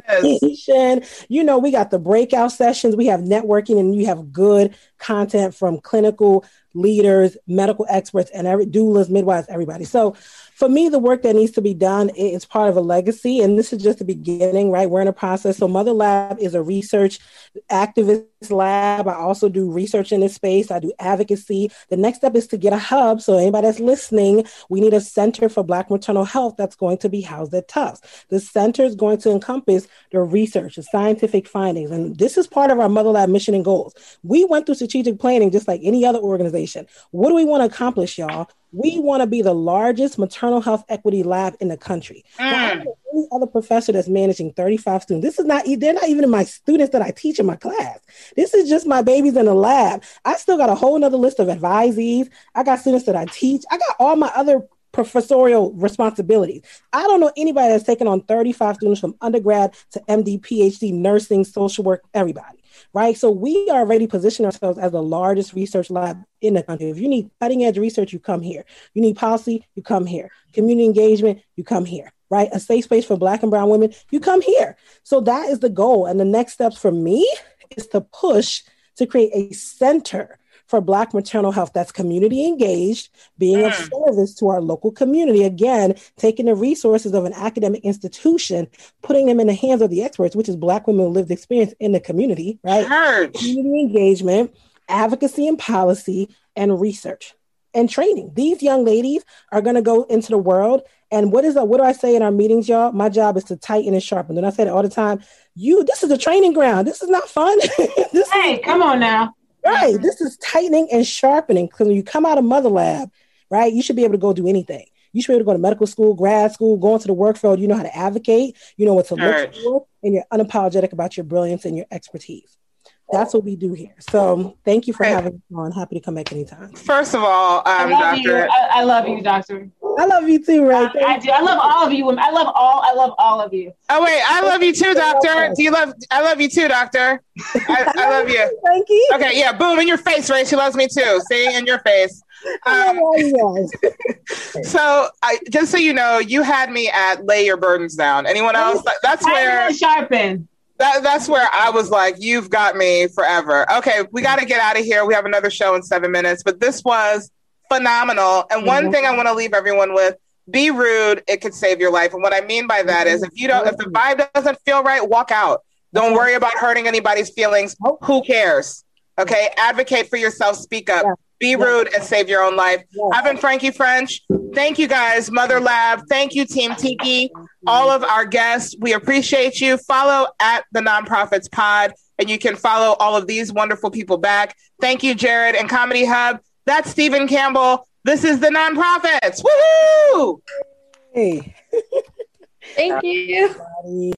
You know, we got the breakout sessions, we have networking, and you have good content from clinical leaders, medical experts, and every doulas, midwives, everybody. So for me, the work that needs to be done is part of a legacy, and this is just the beginning, right? We're in a process. So, Mother Lab is a research activist lab. I also do research in this space. I do advocacy. The next step is to get a hub. So, anybody that's listening, we need a center for Black maternal health that's going to be housed at Tufts. The center is going to encompass the research, the scientific findings, and this is part of our Mother Lab mission and goals. We went through strategic planning just like any other organization. What do we want to accomplish, y'all? We want to be the largest maternal health equity lab in the country. Mm. any other professor that's managing 35 students. This is not, they're not even my students that I teach in my class. This is just my babies in the lab. I still got a whole nother list of advisees. I got students that I teach. I got all my other professorial responsibilities. I don't know anybody that's taken on 35 students from undergrad to MD, PhD, nursing, social work, everybody right? So we already position ourselves as the largest research lab in the country. If you need cutting edge research, you come here. You need policy, you come here. Community engagement, you come here, right? A safe space for Black and Brown women, you come here. So that is the goal. And the next steps for me is to push to create a center for Black maternal health that's community engaged, being of mm. service to our local community. Again, taking the resources of an academic institution, putting them in the hands of the experts, which is Black women with lived experience in the community, right? Church. Community engagement, advocacy and policy, and research and training. These young ladies are going to go into the world. And what is that? What do I say in our meetings, y'all? My job is to tighten and sharpen. And I say it all the time. You, this is a training ground. This is not fun. hey, is, come on now. Right. Mm-hmm. This is tightening and sharpening. Because when you come out of Mother Lab, right, you should be able to go do anything. You should be able to go to medical school, grad school, go into the work field. You know how to advocate. You know what to look for, and you're unapologetic about your brilliance and your expertise that's what we do here. So thank you for having me on. Happy to come back anytime. First of all, um, I Doctor. I, I, love you, Doctor. I love you too, right? I, I, do. I love all of you. I love all. I love all of you. Oh wait, I love you too, Doctor. Do you love? I love you too, Doctor. I, I love you. Thank you. Okay, yeah, boom in your face, Ray. She loves me too. See, in your face. Um, so, I, just so you know, you had me at lay your burdens down. Anyone else? That's where sharpen that, that's where I was like, you've got me forever. Okay, we got to get out of here. We have another show in seven minutes, but this was phenomenal. And one mm-hmm. thing I want to leave everyone with be rude. It could save your life. And what I mean by that is if you don't, if the vibe doesn't feel right, walk out. Don't worry about hurting anybody's feelings. Who cares? Okay. Advocate for yourself. Speak up. Yeah. Be rude and save your own life. I've been Frankie French. Thank you guys, Mother Lab. Thank you, Team Tiki. All of our guests. We appreciate you. Follow at the Nonprofits Pod, and you can follow all of these wonderful people back. Thank you, Jared and Comedy Hub. That's Stephen Campbell. This is the Nonprofits. Woohoo! Hey. Thank you. everybody.